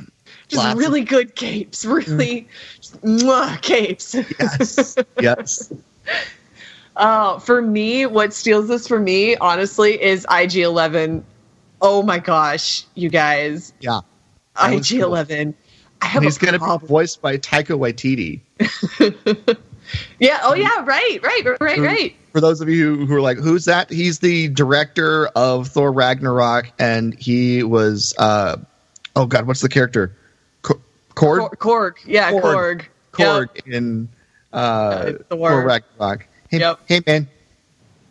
Speaker 8: Just
Speaker 7: Lots of-
Speaker 8: really good capes. Really just, mwah, capes.
Speaker 7: Yes, yes.
Speaker 8: Uh, for me, what steals this for me, honestly, is IG Eleven. Oh my gosh, you guys,
Speaker 7: Yeah.
Speaker 8: IG Eleven. I have
Speaker 7: He's
Speaker 8: a
Speaker 7: going to be voiced by Taika Waititi. [LAUGHS]
Speaker 8: Yeah. Oh yeah. Right. Right. Right. Right.
Speaker 7: For those of you who, who are like, who's that? He's the director of Thor Ragnarok, and he was, uh, oh god, what's the character? Ko- Korg.
Speaker 8: Korg. Korg. Yeah.
Speaker 7: Korg.
Speaker 8: Korg.
Speaker 7: Korg in uh,
Speaker 8: Uh, Thor.
Speaker 7: Thor Ragnarok. Hey,
Speaker 8: Yep.
Speaker 7: hey man,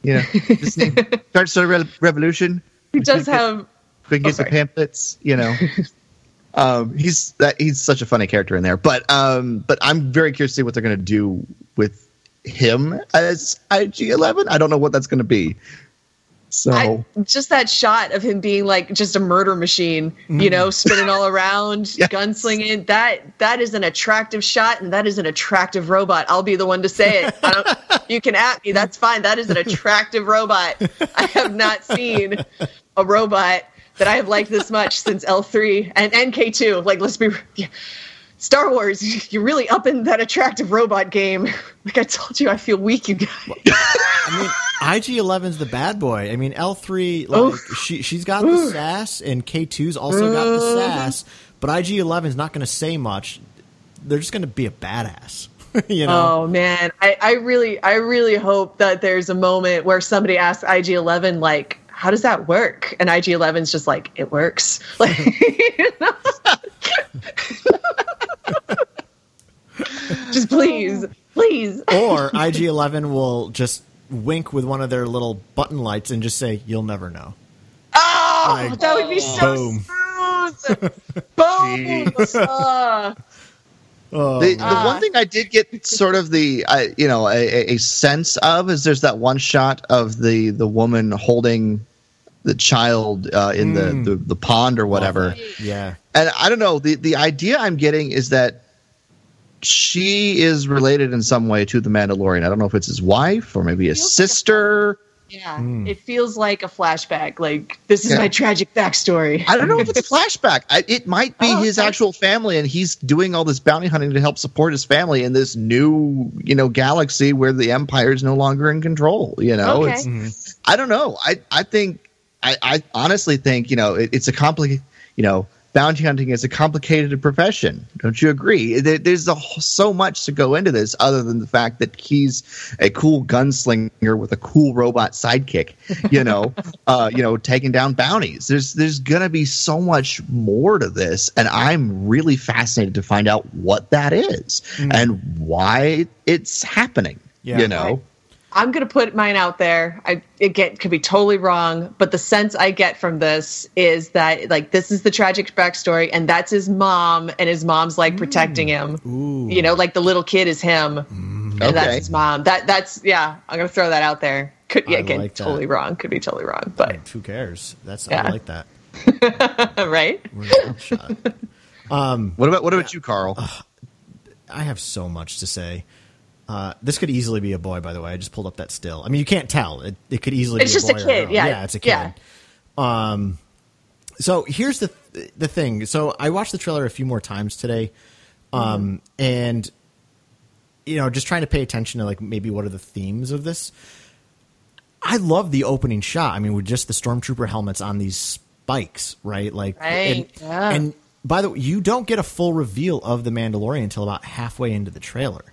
Speaker 7: you know, this name [LAUGHS] starts a re- revolution.
Speaker 8: He does have.
Speaker 7: We can
Speaker 8: Oh,
Speaker 7: get the pamphlets, you know. [LAUGHS] um, he's that he's such a funny character in there, but um, but I'm very curious to see what they're going to do with him as IG11. I don't know what that's going to be. So
Speaker 8: I, just that shot of him being like just a murder machine, you know, spinning all around,
Speaker 7: Mm. [LAUGHS] Yes.
Speaker 8: gunslinging. That that is an attractive shot, and that is an attractive robot. I'll be the one to say it. [LAUGHS] You can at me. That's fine. That is an attractive robot. [LAUGHS] I have not seen a robot that I have liked this much since L three and NK two. Like, let's be. Yeah. Star Wars, you're really up in that attractive robot game. [LAUGHS] Like I told you, I feel weak, you guys. [LAUGHS]
Speaker 9: I mean, IG 11's the bad boy. I mean, L three, like oh. she she's got the sass, and K 2s also got the uh. sass. But IG 11's not going to say much. They're just going to be a badass. [LAUGHS] you know,
Speaker 8: Oh man, I, I really, I really hope that there's a moment where somebody asks IG Eleven like, "How does that work?" And IG 11's just like, "It works." Like, you know? [LAUGHS] just please, please.
Speaker 9: or IG 11 will just wink with one of their little button lights and just say, "You'll never know."
Speaker 8: Oh,
Speaker 9: Like,
Speaker 8: that would be so
Speaker 9: boom.
Speaker 8: smooth. Boom. [LAUGHS] Ah.
Speaker 7: the, the one thing I did get sort of the I you know a, a- a sense of is there's that one shot of the the woman holding the child uh, in the, the the pond or whatever.
Speaker 9: Yeah.
Speaker 7: and I don't know the the idea I'm getting is that she is related in some way to the Mandalorian. I don't know if it's his wife or maybe a sister.
Speaker 8: yeah, hmm. it feels like a flashback. Like this is
Speaker 7: Yeah.
Speaker 8: my tragic backstory.
Speaker 7: I don't know if it's a flashback. I, it might be
Speaker 8: Oh,
Speaker 7: his
Speaker 8: okay.
Speaker 7: actual family, and he's doing all this bounty hunting to help support his family in this new, you know, galaxy where the Empire is no longer in control. You know,
Speaker 8: Okay.
Speaker 7: it's, mm-hmm. I don't know. I I think I, I honestly think you know it, it's a complicated. You know, bounty hunting is a complicated profession. Don't you agree? There's a, so much to go into this, other than the fact that he's a cool gunslinger with a cool robot sidekick. You know, [LAUGHS] uh, you know, taking down bounties. There's there's gonna be so much more to this, and I'm really fascinated to find out what that is and why it's happening.
Speaker 9: Yeah.
Speaker 7: You know.
Speaker 8: I'm gonna put mine out there. I it get could be totally wrong, but the sense I get from this is that like this is the tragic backstory, and that's his mom, and his mom's like protecting mm. him. Ooh. You know, like the little kid is him, and mm.
Speaker 7: that's
Speaker 8: his mom. That that's yeah. I'm gonna throw that out there. Could yeah,
Speaker 9: I
Speaker 8: again,
Speaker 9: like
Speaker 8: totally wrong. Could be totally wrong, but
Speaker 9: Who cares? That's
Speaker 8: Yeah.
Speaker 9: I like that. [LAUGHS]
Speaker 8: right.
Speaker 9: We're in a shot. [LAUGHS]
Speaker 7: Um, what about what about you, Carl?
Speaker 9: I have so much to say. Uh, this could easily be a boy, by the way. I just pulled up that still. I mean, you can't tell. It, it could easily
Speaker 8: It's
Speaker 9: be
Speaker 8: just
Speaker 9: a
Speaker 8: a kid, yeah,
Speaker 9: yeah, it's a kid.
Speaker 8: yeah.
Speaker 9: Um, so here's the the thing. So I watched the trailer a few more times today, um, and you know, just trying to pay attention to like maybe what are the themes of this. I love the opening shot. I mean, with just the stormtrooper helmets on these spikes, right? Like,
Speaker 8: Right,
Speaker 9: and,
Speaker 8: yeah.
Speaker 9: and by the way, you don't get a full reveal of the Mandalorian until about halfway into the trailer.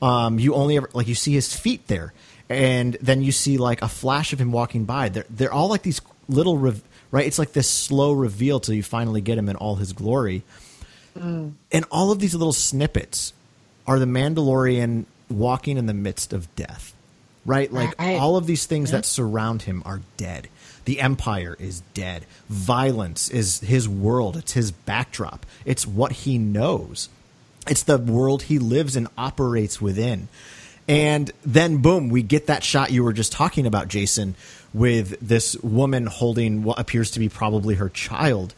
Speaker 9: Um, you only ever like you see his feet there, and then you see like a flash of him walking by. They're they're all like these little rev- right. It's like this slow reveal till you finally get him in all his glory. And all of these little snippets are the Mandalorian walking in the midst of death, right? Like
Speaker 8: Right.
Speaker 9: all of these things that surround him are dead. The Empire is dead. Violence is his world, it's his backdrop, it's what he knows, it's the world he lives and operates within. And then, boom, we get that shot you were just talking about, Jason, with this woman holding what appears to be probably her child.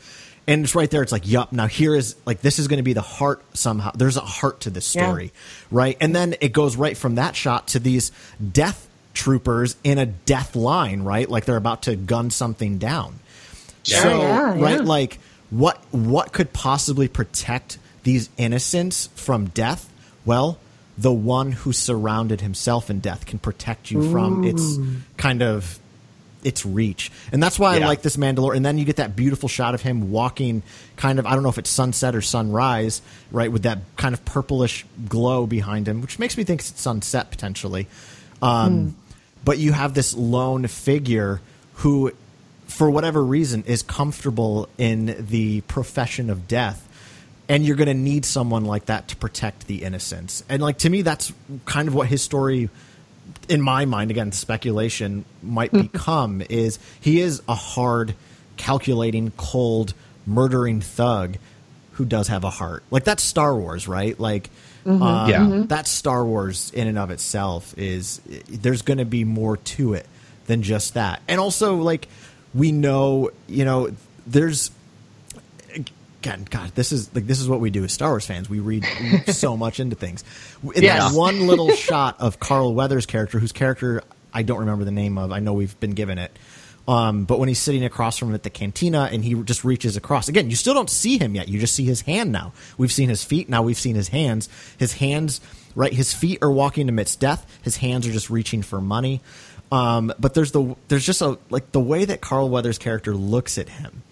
Speaker 9: And it's right there. It's like, yup, now here is like, this is going to be the heart somehow. There's a heart to this
Speaker 8: Yeah.
Speaker 9: story, right? And then it goes right from that shot to these death troopers in a death line, right? Like they're about to gun something down.
Speaker 8: Sure,
Speaker 9: So, oh,
Speaker 8: yeah,
Speaker 9: right, like what what could possibly protect these innocents from death? Well, the one who surrounded himself in death can protect you from its kind of its reach. And that's why I like this Mandalorian. And then you get that beautiful shot of him walking kind of I don't know if it's sunset or sunrise, right, with that kind of purplish glow behind him, which makes me think it's sunset potentially. Um, But you have this lone figure who, for whatever reason, is comfortable in the profession of death. And you're going to need someone like that to protect the innocents. And, like, to me, that's kind of what his story, in my mind, again, speculation, might mm. become is he is a hard, calculating, cold, murdering thug who does have a heart. Like, that's Star Wars, right? Like, mm-hmm. um,
Speaker 7: Yeah. Mm-hmm.
Speaker 9: that's Star Wars in and of itself is there's going to be more to it than just that. And also like we know, you know, there's again, God, this is like this is what we do as Star Wars fans. We read [LAUGHS] so much into things. In
Speaker 8: Yes.
Speaker 9: that one little [LAUGHS] shot of Carl Weathers' character, whose character I don't remember the name of. I know we've been given it. Um, but when he's sitting across from him at the cantina and he just reaches across again, you still don't see him yet. You just see his hand now. We've seen his feet. Now we've seen his hands. His hands, right? His feet are walking amidst death. His hands are just reaching for money. Um, but there's the there's just a like the way that Carl Weathers' character looks at him,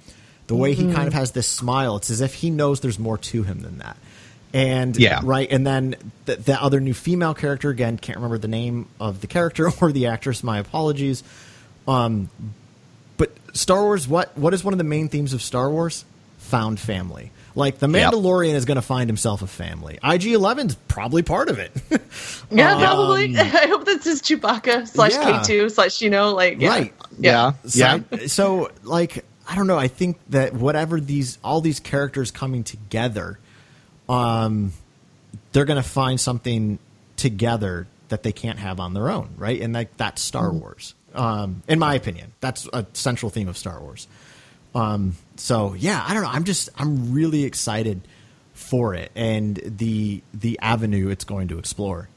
Speaker 9: the way he kind of has this smile. It's as if he knows there's more to him than that. And
Speaker 7: Yeah.
Speaker 9: right, and then the, the other new female character again can't remember the name of the character [LAUGHS] or the actress. My apologies. Um, but Star Wars, what what is one of the main themes of Star Wars? Found family. Like the
Speaker 7: Yep.
Speaker 9: Mandalorian is going to find himself a family. IG 11's probably part of it. [LAUGHS]
Speaker 8: Yeah,
Speaker 9: Um,
Speaker 8: probably. [LAUGHS] I hope that's his Chewbacca slash
Speaker 9: Yeah.
Speaker 8: K2 slash, you know, like, yeah.
Speaker 9: Right.
Speaker 7: Yeah. Yeah.
Speaker 9: So, so, like, I don't know. I think that whatever these, all these characters coming together, um, they're going to find something together that they can't have on their own, right? And like that's Star Wars, um, in my opinion. That's a central theme of Star Wars. Um, so yeah, I don't know. I'm just, I'm really excited for it and the the avenue it's going to explore.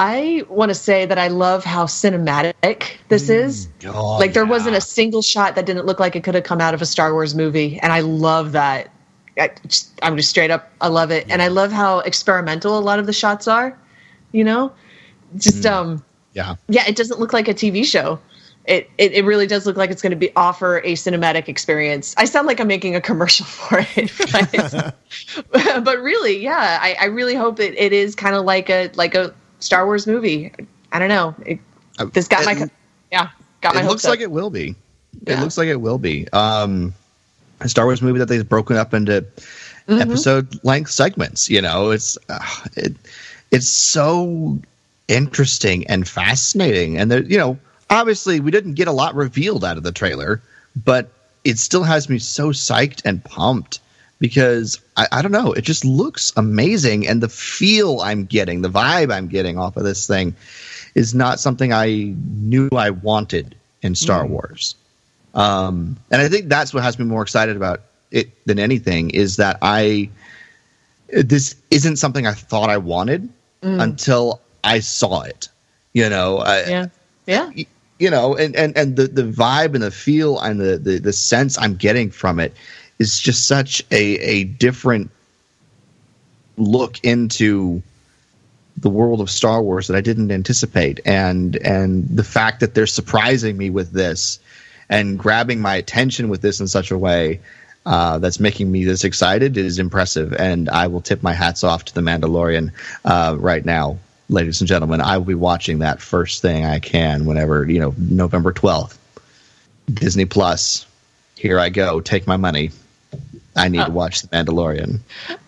Speaker 8: I want to say that I love how cinematic this is.
Speaker 7: Oh,
Speaker 8: like there
Speaker 7: yeah.
Speaker 8: wasn't a single shot that didn't look like it could have come out of a Star Wars movie, and I love that. I I'm just straight up, I love it, and I love how experimental a lot of the shots are. You know, just um,
Speaker 7: Yeah.
Speaker 8: yeah, it doesn't look like a TV show. It, it, it really does look like it's going to be offer a cinematic experience. I sound like I'm making a commercial [LAUGHS] for it, but, [LAUGHS] [LAUGHS] but really, yeah, I, I really hope it, it is kind of like a like a Star Wars movie. I don't know. It, this got my
Speaker 7: Uh,
Speaker 8: yeah got my
Speaker 7: it looks
Speaker 8: up.
Speaker 7: like it will be. It looks like it will be. Um, a Star Wars movie that they've broken up into
Speaker 8: Mm-hmm.
Speaker 7: episode length segments. You know, it's uh, it it's so interesting and fascinating. And there, you know, obviously we didn't get a lot revealed out of the trailer, but it still has me so psyched and pumped because I, I don't know, it just looks amazing, and the feel I'm getting, the vibe I'm getting off of this thing, is not something I knew I wanted in Star Wars. Um, and I think that's what has me more excited about it than anything is that I this isn't something I thought I wanted until I saw it. You know, I,
Speaker 8: yeah. Yeah.
Speaker 7: you know, and, and, and the, the vibe and the feel and the, the, the sense I'm getting from it is just such a, a different look into the world of Star Wars that I didn't anticipate. And, and the fact that they're surprising me with this and grabbing my attention with this in such a way uh, that's making me this excited is impressive. And I will tip my hats off to the Mandalorian uh, right now, ladies and gentlemen. I will be watching that first thing I can whenever you know November twelfth. Disney Plus. Here I go. Take my money. I need to watch The Mandalorian.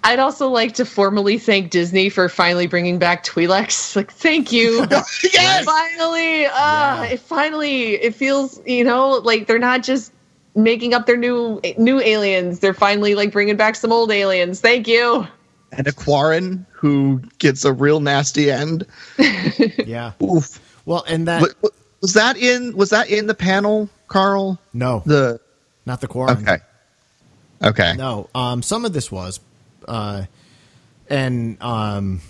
Speaker 8: I'd also like to formally thank Disney for finally bringing back Twi'leks. [LAUGHS] Like, thank you. [LAUGHS]
Speaker 7: Yes!
Speaker 8: Finally, uh, it finally it feels you know like they're not just making up their new new aliens. They're finally like bringing back some old aliens. Thank you.
Speaker 7: And a Quarren who gets a real nasty end. [LAUGHS]
Speaker 9: Yeah.
Speaker 7: Oof.
Speaker 9: Well, and that
Speaker 7: Wa- wa- was that in was that in the panel, Carl?
Speaker 9: no,
Speaker 7: The
Speaker 9: not the Quarren.
Speaker 7: okay, okay.
Speaker 9: No, um, some of this was, uh, and um,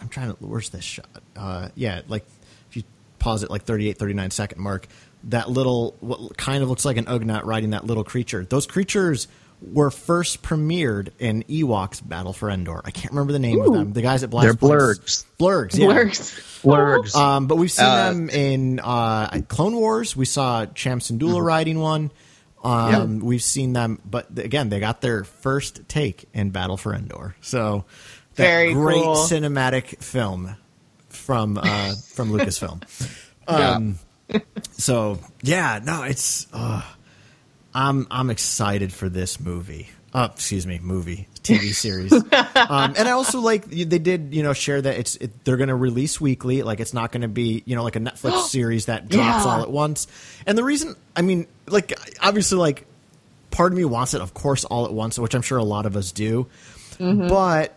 Speaker 9: I'm trying to. Where's this shot? Uh, yeah, like if you pause it, like 38, 39 second mark. That little, what kind of looks like an Ugnaught riding that little creature. Those creatures were first premiered in Ewoks Battle for Endor. I can't remember the name of them. The guys at Blast
Speaker 7: They're
Speaker 9: Points-
Speaker 7: blurgs.
Speaker 9: Blurgs, yeah.
Speaker 8: Blurgs.
Speaker 7: Blurgs.
Speaker 9: Um, but we've seen
Speaker 7: Uh,
Speaker 9: them in uh, Clone Wars. We saw Cham Syndulla
Speaker 7: Mm-hmm.
Speaker 9: riding one. Um, We've seen them, but again, they got their first take in Battle for Endor. So that
Speaker 8: Very
Speaker 9: great
Speaker 8: cool.
Speaker 9: cinematic film from uh, from Lucasfilm. [LAUGHS]
Speaker 7: Yeah.
Speaker 9: Um, so yeah, no, it's uh, I'm I'm excited for this movie. Uh, excuse me, movie TV [LAUGHS] series. um, and I also like they did you know share that it's it, they're going to release weekly. Like it's not going to be you know like a Netflix [GASPS] series that drops
Speaker 8: Yeah.
Speaker 9: all at once. And the reason, I mean, like obviously, like part of me wants it, of course, all at once, which I'm sure a lot of us do. But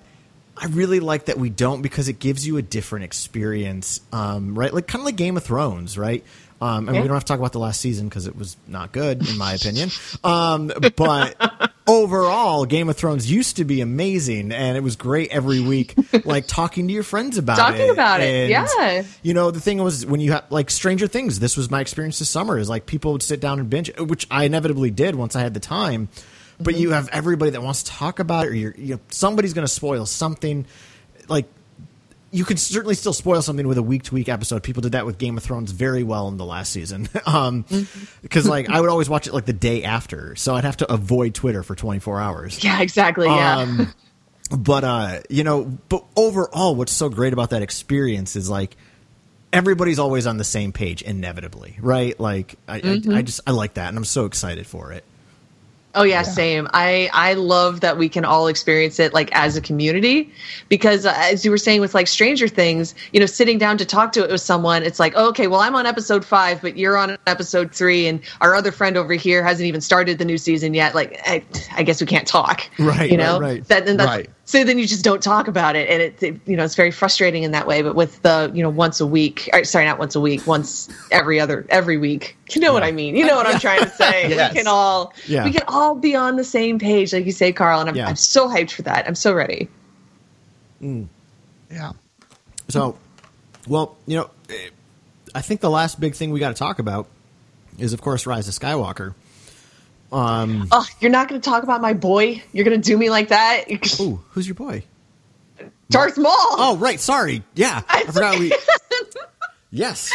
Speaker 9: I really like that we don't because it gives you a different experience, um, right? Like kind of like Game of Thrones, right? Um, I mean,
Speaker 8: Yeah.
Speaker 9: we don't have to talk about the last season because it was not good, in my opinion. Um, but [LAUGHS] overall, Game of Thrones used to be amazing, and it was great every week, [LAUGHS] like talking to your friends about it.
Speaker 8: Talking about it,
Speaker 9: And,
Speaker 8: yeah.
Speaker 9: You know, the thing was when you have like Stranger Things. This was my experience this summer. Is like people would sit down and binge, which I inevitably did once I had the time. But
Speaker 8: Mm-hmm.
Speaker 9: you have everybody that wants to talk about it, or you're, you know, somebody's going to spoil something. Like you could certainly still spoil something with a week to week episode. People did that with Game of Thrones very well in the last season. [LAUGHS] um,
Speaker 8: Mm-hmm.
Speaker 9: because like I would always watch it like the day after, so I'd have to avoid Twitter for 24 hours.
Speaker 8: Yeah, exactly. Yeah.
Speaker 9: Um, but uh, you know, but overall, what's so great about that experience is like everybody's always on the same page, inevitably, right? Like I,
Speaker 8: Mm-hmm.
Speaker 9: I, I just I like that, and I'm so excited for it.
Speaker 8: Oh yeah, same. I I love that we can all experience it like as a community because uh, as you were saying with like Stranger Things, you know, sitting down to talk to it with someone, it's like, oh, okay, well, I'm on episode 5, but you're on episode 3 and our other friend over here hasn't even started the new season yet. Like I, I guess we can't talk.
Speaker 9: Right,
Speaker 8: You know?
Speaker 9: right, right.
Speaker 8: That then that's
Speaker 7: Right.
Speaker 8: So then you just don't talk about it and it, it you know, it's very frustrating in that way, but with the, you know, once a week, or, sorry, not once a week, once every other every week. You know what I mean? You know what I'm [LAUGHS] trying to say.
Speaker 7: Yes.
Speaker 8: We can all
Speaker 9: Yeah.
Speaker 8: we can all be on the same page, like you say, Carl. And I'm,
Speaker 9: Yeah.
Speaker 8: I'm so hyped for that. I'm so ready. Mm.
Speaker 7: Yeah.
Speaker 9: So, well, you know, I think the last big thing we got to talk about is, of course, Rise of Skywalker. Um,
Speaker 8: Oh, you're not going to talk about my boy? You're going to do me like that?
Speaker 9: ooh, who's your boy?
Speaker 8: Darth Maul.
Speaker 9: Oh, right. Sorry. Yeah, [LAUGHS] I forgot we. [LAUGHS] Yes,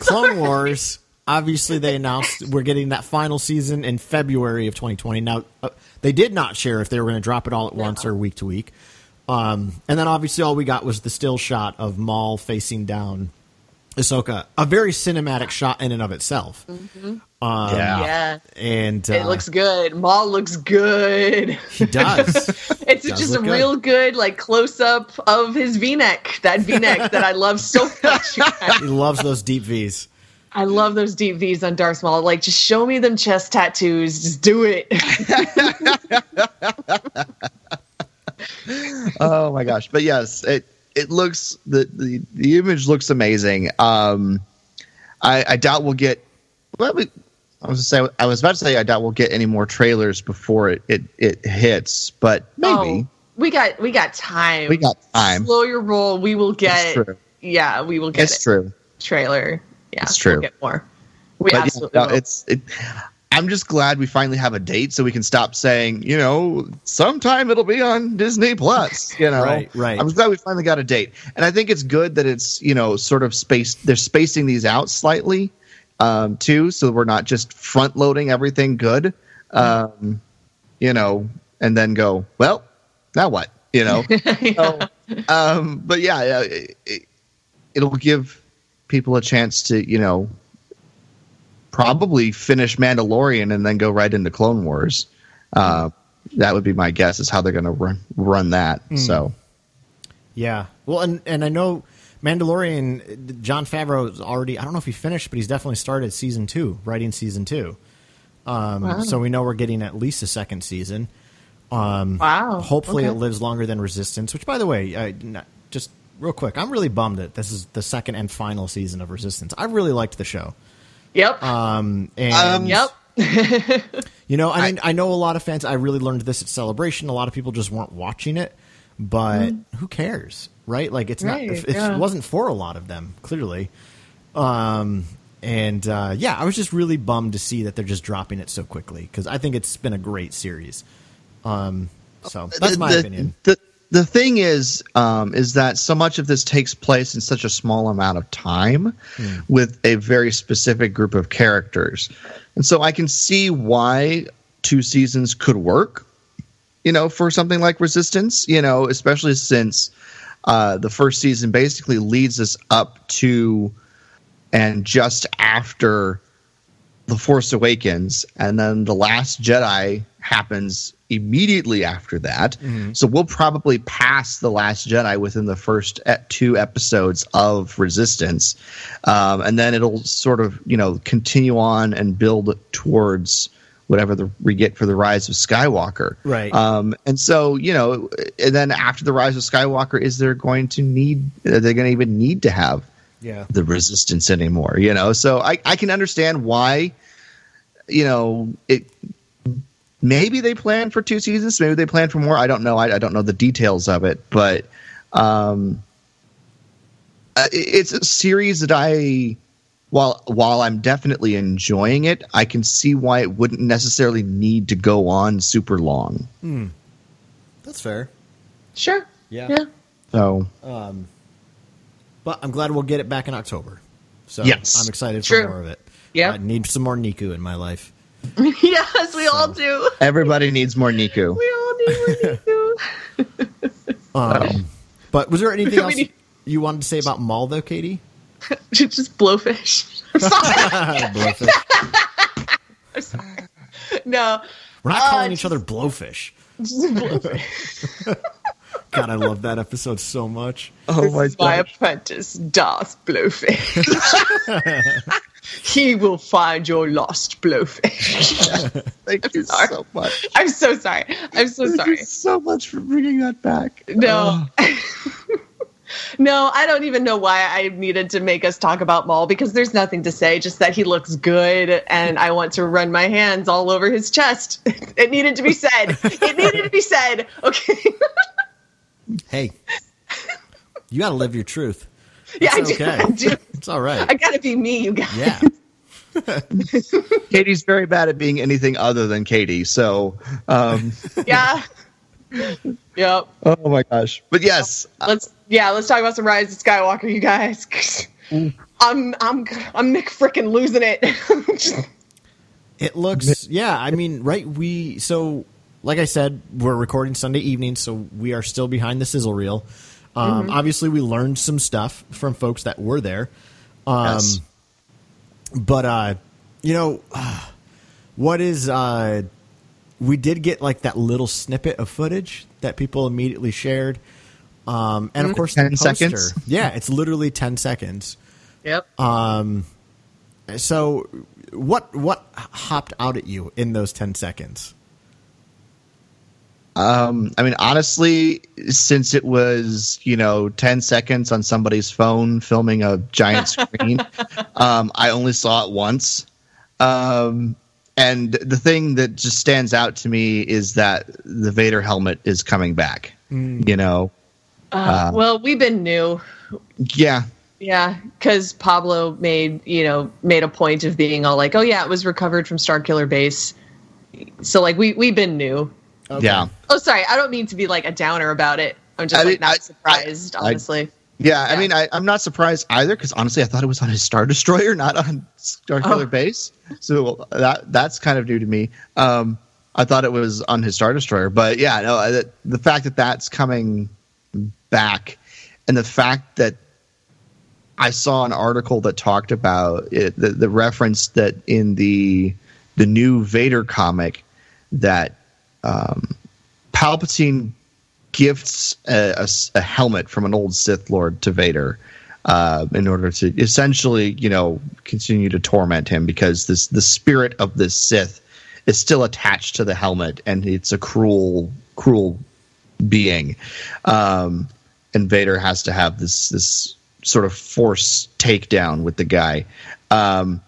Speaker 9: Clone Wars. Obviously, they announced we're getting that final season in February of 2020. Now, uh, they did not share if they were going to drop it all at once or week to week. Um, and then obviously, all we got was the still shot of Maul facing down Ahsoka. A very cinematic shot in and of itself. Um,
Speaker 7: Yeah.
Speaker 8: yeah.
Speaker 9: And uh,
Speaker 8: It looks good. Maul looks good.
Speaker 9: He does. [LAUGHS]
Speaker 8: It's
Speaker 9: Does
Speaker 8: just a
Speaker 9: look good.
Speaker 8: real good like close up of his V neck. That V neck that I love so [LAUGHS] much.
Speaker 9: he loves those deep V's.
Speaker 8: I love those deep V's on Darth Maul. Like, just show me them chest tattoos. Just do it. [LAUGHS]
Speaker 7: oh my gosh but yes it it looks the the, the image looks amazing um i i doubt we'll get well we, i was to say i was about to say i doubt we'll get any more trailers before it it, it hits but maybe
Speaker 8: Oh, we got we got time.
Speaker 7: we got time
Speaker 8: Slow your roll. We will get.
Speaker 7: true.
Speaker 8: Yeah, we will get
Speaker 7: it's
Speaker 8: it.
Speaker 7: true
Speaker 8: trailer. Yeah,
Speaker 7: It's true.
Speaker 8: We'll get more. We
Speaker 7: but yeah,
Speaker 8: absolutely
Speaker 7: no,
Speaker 8: will.
Speaker 7: it's it i'm just glad we finally have a date so we can stop saying you know sometime it'll be on disney plus [LAUGHS] you know
Speaker 9: Right, right.
Speaker 7: i'm glad we finally got a date and i think it's good that it's you know sort of space they're spacing these out slightly um too so we're not just front loading everything good um you know and then go well now what you know [LAUGHS] so, um but yeah yeah, it, it, it'll give people a chance to you know probably finish Mandalorian and then go right into Clone Wars. Uh, that would be my guess is how they're going to run run that.
Speaker 9: Hmm.
Speaker 7: So
Speaker 9: Yeah. Well, and and I know Mandalorian. Jon Favreau is already. I don't know if he finished, but he's definitely started season two, writing season two. Um,
Speaker 8: Wow.
Speaker 9: So we know we're getting at least a second season. Um,
Speaker 8: Wow.
Speaker 9: Hopefully,
Speaker 8: Okay.
Speaker 9: it lives longer than Resistance. Which, by the way, I, not, just real quick, I'm really bummed that this is the second and final season of Resistance. I really liked the show.
Speaker 8: Yep.
Speaker 9: Um, and
Speaker 7: Um,
Speaker 8: yep. [LAUGHS]
Speaker 9: you know, I mean, I know a lot of fans. I really learned this at Celebration. A lot of people just weren't watching it, but who cares, right? Like, it's
Speaker 8: Right,
Speaker 9: not. If, if
Speaker 8: yeah.
Speaker 9: it wasn't for a lot of them, clearly. Um, and uh, yeah, I was just really bummed to see that they're just dropping it so quickly because I think it's been a great series. Um, so that's
Speaker 7: the,
Speaker 9: my
Speaker 7: the,
Speaker 9: opinion.
Speaker 7: The the thing is, um, is that so much of this takes place in such a small amount of time
Speaker 9: Hmm.
Speaker 7: with a very specific group of characters, and so I can see why two seasons could work. You know, for something like Resistance, you know, especially since uh, the first season basically leads us up to and just after the Force Awakens, and then the Last Jedi happens immediately after that. So we'll probably pass the Last Jedi within the first two episodes of Resistance, um, and then it'll sort of you know continue on and build towards whatever the, we get for the Rise of Skywalker.
Speaker 9: Right.
Speaker 7: Um, and so you know, and then after the Rise of Skywalker, is there going to need? Are they going to even need to have?
Speaker 9: Yeah.
Speaker 7: the resistance anymore you know so i i can understand why you know it maybe they plan for two seasons maybe they plan for more i don't know i, I don't know the details of it but um uh, it's a series that i while while i'm definitely enjoying it i can see why it wouldn't necessarily need to go on super long
Speaker 9: That's fair.
Speaker 8: Sure.
Speaker 9: Yeah.
Speaker 8: Yeah.
Speaker 7: so
Speaker 9: Um, but I'm glad we'll get it back in October. So
Speaker 7: Yes.
Speaker 9: I'm excited
Speaker 8: True.
Speaker 9: for more of it.
Speaker 8: Yeah.
Speaker 9: I need some more Neeku in my life. [LAUGHS]
Speaker 8: yes, we all do.
Speaker 7: everybody needs more neeku
Speaker 8: We all need more Neeku. [LAUGHS]
Speaker 9: Um, but was there anything [LAUGHS] else
Speaker 8: need-
Speaker 9: you wanted to say about Maul, though, Katie? [LAUGHS]
Speaker 8: Just blowfish. I'm sorry. [LAUGHS]
Speaker 9: blowfish. [LAUGHS]
Speaker 8: I'm sorry. No.
Speaker 9: We're not
Speaker 8: Uh,
Speaker 9: calling each other blowfish.
Speaker 8: Just blowfish.
Speaker 9: God, I love that episode so much.
Speaker 7: oh my
Speaker 8: This is my
Speaker 7: god
Speaker 8: apprentice, Darth Blowfish. he will find your lost blowfish.
Speaker 7: thank you
Speaker 8: sorry.
Speaker 7: so much
Speaker 8: I'm so sorry. I'm so
Speaker 7: Thank
Speaker 8: sorry.
Speaker 7: you so much for bringing that back
Speaker 8: No. No, I don't even know why I needed to make us talk about Maul because there's nothing to say, just that he looks good and I want to run my hands all over his chest. [LAUGHS] It needed to be said. It [LAUGHS] needed to be said. Okay. [LAUGHS]
Speaker 9: Hey, you got to live your truth.
Speaker 8: yeah, I
Speaker 9: It's
Speaker 8: do.
Speaker 9: okay.
Speaker 8: I do.
Speaker 9: It's all right.
Speaker 8: I gotta be me, you guys.
Speaker 9: Yeah.
Speaker 7: Katie's very bad at being anything other than Katie. So, um,
Speaker 8: Yeah. yep.
Speaker 7: oh my gosh. But yes,
Speaker 8: Let's yeah, let's talk about some Rise of Skywalker, you guys. [LAUGHS] I'm I'm I'm Nick frickin' losing it.
Speaker 9: It looks, yeah. I mean, right? We so, like I said, we're recording Sunday evening, so we are still behind the sizzle reel. Um, Obviously, we learned some stuff from folks that were there. Um,
Speaker 7: yes.
Speaker 9: but uh, you know, what is uh, we did get like that little snippet of footage that people immediately shared, um, and of course,
Speaker 7: 10
Speaker 9: the poster.
Speaker 7: seconds?
Speaker 9: Yeah, it's literally ten seconds.
Speaker 8: yep.
Speaker 9: Um, So, what what hopped out at you in those ten seconds?
Speaker 7: Um, I mean, honestly, since it was, you know, 10 seconds on somebody's phone filming a giant screen, [LAUGHS] um, I only saw it once. Um, and the thing that just stands out to me is that the Vader helmet is coming back. You know,
Speaker 8: Uh, well, we've been new.
Speaker 7: yeah,
Speaker 8: Yeah, because Pablo made you know made a point of being all like, "Oh yeah, it was recovered from Starkiller Base." So like we we've been new.
Speaker 7: yeah.
Speaker 8: Oh, sorry, I don't mean to be like a downer about it. I'm just
Speaker 7: I
Speaker 8: like
Speaker 7: mean,
Speaker 8: not
Speaker 7: I-
Speaker 8: surprised,
Speaker 7: I- I-
Speaker 8: honestly.
Speaker 7: Yeah, I mean, I, I'm not surprised either because honestly, I thought it was on his Star Destroyer, [LAUGHS] not on Starkiller
Speaker 8: Oh.
Speaker 7: Base. So that that's kind of new to me. Um, I thought it was on his Star Destroyer, but yeah, no, I- the fact that that's coming back, and the fact that I saw an article that talked about it, the, the reference that in the the new Vader comic that um, Palpatine gifts a helmet from an old Sith Lord to Vader uh, in order to essentially, you know, continue to torment him because this the spirit of this Sith is still attached to the helmet, and it's a cruel, cruel being. Um, and Vader has to have this this sort of force takedown with the guy. Um,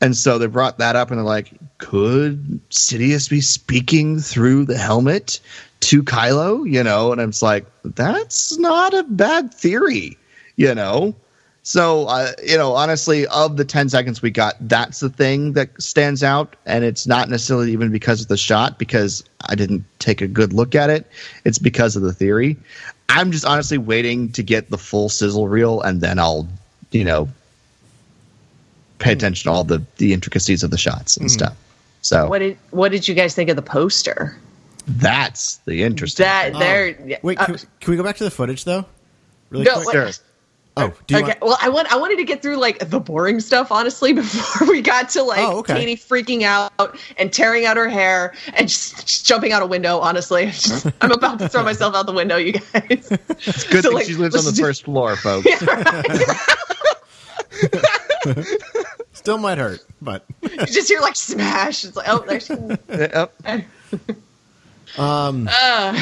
Speaker 7: and so they brought that up and they're like, could Sidious be speaking through the helmet to Kylo? You know, and I'm just like, that's not a bad theory, you know? So, uh, you know, honestly, of the 10 seconds we got, that's the thing that stands out. And it's not necessarily even because of the shot, because I didn't take a good look at it. It's because of the theory. I'm just honestly waiting to get the full sizzle reel, and then I'll, you know, pay attention to all the, the intricacies of the shots and stuff. So
Speaker 8: What did what did you guys think of the poster?
Speaker 7: that's the interesting.
Speaker 8: That
Speaker 7: thing.
Speaker 8: there.
Speaker 9: Wait,
Speaker 8: uh,
Speaker 9: can, can we go back to the footage though? Really
Speaker 8: no,
Speaker 9: quick.
Speaker 8: wait,
Speaker 9: Oh, do you
Speaker 8: okay.
Speaker 9: want,
Speaker 8: Well, I want I wanted to get through like the boring stuff honestly [LAUGHS] before we got to like
Speaker 9: Oh, okay.
Speaker 8: Katie freaking out and tearing out her hair and just, just jumping out a window. Honestly, [LAUGHS] Just- I'm about to throw myself out the window, you guys.
Speaker 7: It's good
Speaker 8: So,
Speaker 7: thing
Speaker 8: like,
Speaker 7: she lives on the
Speaker 8: do-
Speaker 7: first floor, folks. [LAUGHS] Yeah.
Speaker 9: still might hurt, but
Speaker 8: you just hear like smash. It's like oh, there there's.
Speaker 7: Yep.
Speaker 9: Um,
Speaker 8: Uh,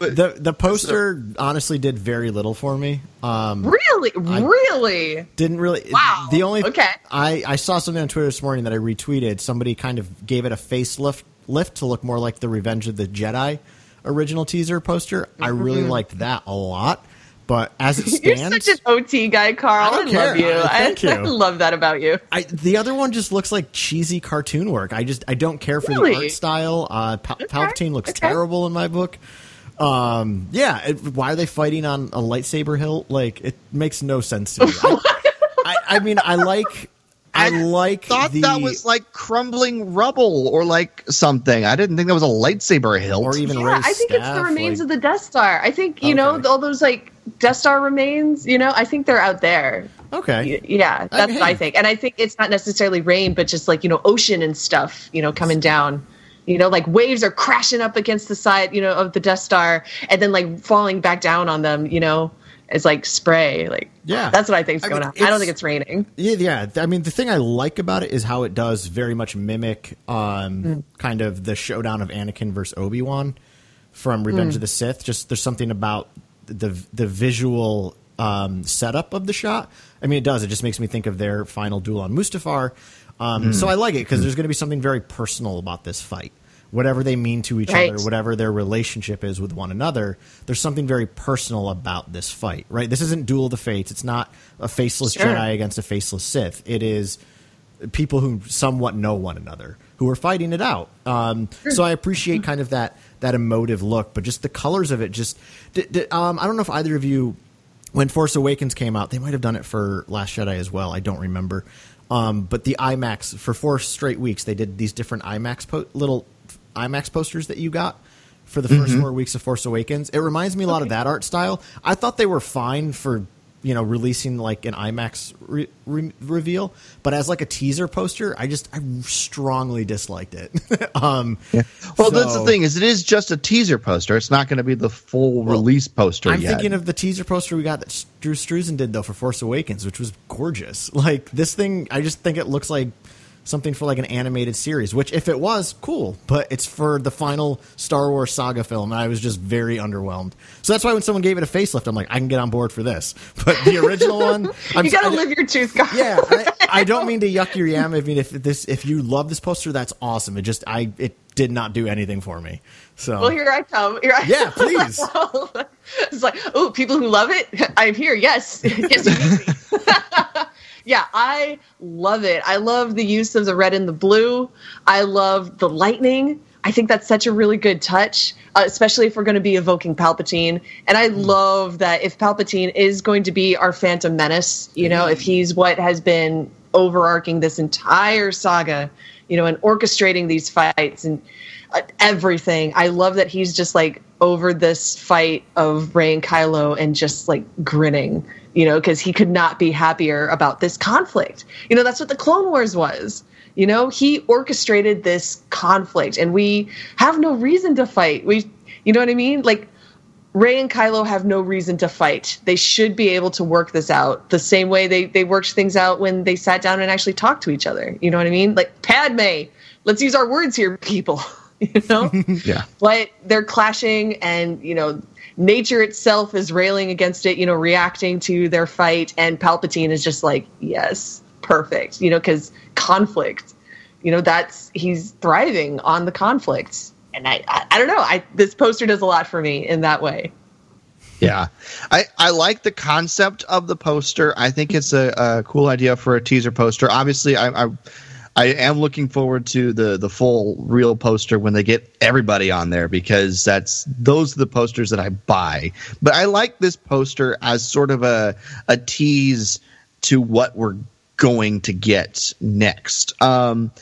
Speaker 9: the the poster honestly did very little for me. Um,
Speaker 8: really, really.
Speaker 9: didn't really.
Speaker 8: Wow,
Speaker 9: The only
Speaker 8: okay.
Speaker 9: I I saw something on Twitter this morning that I retweeted. Somebody kind of gave it a facelift lift to look more like the Revenge of the Jedi original teaser poster. I really
Speaker 8: Mhm.
Speaker 9: liked that a lot. But as it stands, [LAUGHS] You're
Speaker 8: such an OT guy, Carl. I,
Speaker 9: I
Speaker 8: love you.
Speaker 9: Uh, thank
Speaker 8: I,
Speaker 9: you.
Speaker 8: I love that about you.
Speaker 9: I, the other one just looks like cheesy cartoon work. I just I don't care for the art style. Uh, Pal- Palpatine looks terrible in my book. Um, yeah, it, why are they fighting on a lightsaber hilt? Like it makes no sense to me. I, [LAUGHS] I, I mean, I like I, like
Speaker 7: thought
Speaker 9: the
Speaker 7: that was like crumbling rubble or like something. I didn't think that was a lightsaber hilt
Speaker 9: or even
Speaker 8: Yeah, I think it's the remains of the Death Star. I think you know all those like Death Star remains. You know, I think they're out there.
Speaker 9: Okay.
Speaker 8: Yeah, that's what I think, and I think it's not necessarily rain, but just like you know, ocean and stuff. You know, coming down. You know, like waves are crashing up against the side, you know, of the Death Star, and then like falling back down on them. You know, as like spray. Like,
Speaker 9: Yeah.
Speaker 8: that's what I think's
Speaker 9: I
Speaker 8: going
Speaker 9: mean,
Speaker 8: on. I don't think it's raining.
Speaker 9: Yeah, yeah. I mean, the thing I like about it is how it does very much mimic um,
Speaker 8: Mm.
Speaker 9: kind of the showdown of Anakin versus Obi Wan from Revenge
Speaker 8: Mm.
Speaker 9: of the Sith. Just there's something about the the visual um, setup of the shot. I mean, it does. It just makes me think of their final duel on Mustafar. Um,
Speaker 8: Mm.
Speaker 9: So I like it because there's going to be something very personal about this fight. Whatever they mean to each
Speaker 8: Right.
Speaker 9: other, whatever their relationship is with one another, there's something very personal about this fight, right? This isn't Duel of the Fates. It's not a faceless
Speaker 8: Sure.
Speaker 9: Jedi against a faceless Sith. It is people who somewhat know one another who are fighting it out. Um, so I appreciate kind of that that emotive look, but just the colors of it. Just d- d- um, I don't know if either of you, when Force Awakens came out, they might have done it for Last Jedi as well. I don't remember. Um, but the IMAX for four straight weeks, they did these different IMAX po- little IMAX posters that you got for the 1st
Speaker 7: Mhm.
Speaker 9: four weeks of Force Awakens. It reminds me a lot of that art style. I thought they were fine for you know releasing like an IMAX re- re- reveal, but as like a teaser poster, I just I strongly disliked it. [LAUGHS] um,
Speaker 7: Well, that's the thing is, it is just a teaser poster. It's not going to be the full release poster yet.
Speaker 9: I'm
Speaker 7: yet.
Speaker 9: thinking of the teaser poster we got that Drew Struzan did though for Force Awakens, which was gorgeous. Like this thing, I just think it looks like something for like an animated series. Which, if it was, cool. But it's for the final Star Wars saga film, and I was just very underwhelmed. So that's why when someone gave it a facelift, I'm like, I can get on board for this. [LAUGHS] But the original one, [LAUGHS] I'm
Speaker 8: you got to
Speaker 9: I-
Speaker 8: live your truth, God.
Speaker 9: yeah, I, [LAUGHS] I don't mean to yuck your yam. I mean, if this, if you love this poster, that's awesome. It just, I, it did not do anything for me. So
Speaker 8: Well, here I come. Here I
Speaker 9: Yeah, please.
Speaker 8: it's like, oh, people who love it, I'm here. Yes, yes. You need me. yeah, I love it. I love the use of the red and the blue. I love the lightning. I think that's such a really good touch, uh, especially if we're going to be evoking Palpatine. And I love that if Palpatine is going to be our Phantom Menace, you know, if he's what has been overarching this entire saga, you know, and orchestrating these fights and uh, everything. I love that he's just like over this fight of Rey and Kylo and just like grinning you know, because he could not be happier about this conflict. You know, that's what the Clone Wars was. You know, he orchestrated this conflict, and we have no reason to fight. We, you know what I mean? Like, Rey and Kylo have no reason to fight. They should be able to work this out the same way they, they worked things out when they sat down and actually talked to each other. You know what I mean? Like, Padme, let's use our words here, people. [LAUGHS] you know? [LAUGHS]
Speaker 7: Yeah.
Speaker 8: but they're clashing and you know nature itself is railing against it you know reacting to their fight and palpatine is just like yes perfect you know because conflict you know that's he's thriving on the conflict and I, I i don't know i this poster does a lot for me in that way
Speaker 7: Yeah, I, I like the concept of the poster. I think it's a, a cool idea for a teaser poster. Obviously, I, I I am looking forward to the the full real poster when they get everybody on there because that's those are the posters that I buy. But I like this poster as sort of a a tease to what we're going to get next. Um,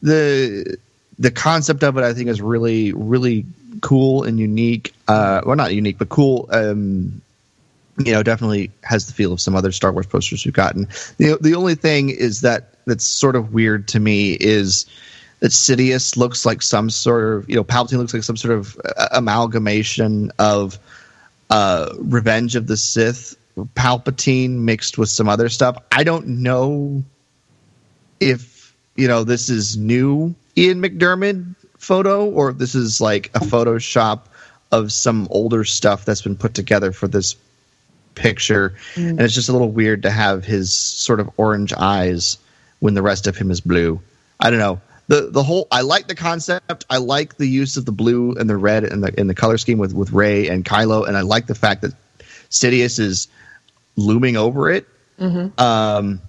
Speaker 7: the the concept of it I think is really really cool and unique. Uh, well, not unique, but cool. Um, you know, definitely has the feel of some other Star Wars posters we've gotten. The the only thing is that that's sort of weird to me is that Sidious looks like some sort of you know Palpatine looks like some sort of uh, amalgamation of uh, Revenge of the Sith Palpatine mixed with some other stuff. I don't know if you know this is new Ian McDiarmid photo or if this is like a Photoshop of some older stuff that's been put together for this picture, and it's just a little weird to have his sort of orange eyes when the rest of him is blue. I don't know. The the whole I like the concept. I like the use of the blue and the red and the in the color scheme with with Rey and Kylo, and I like the fact that Sidious is looming over it. Um,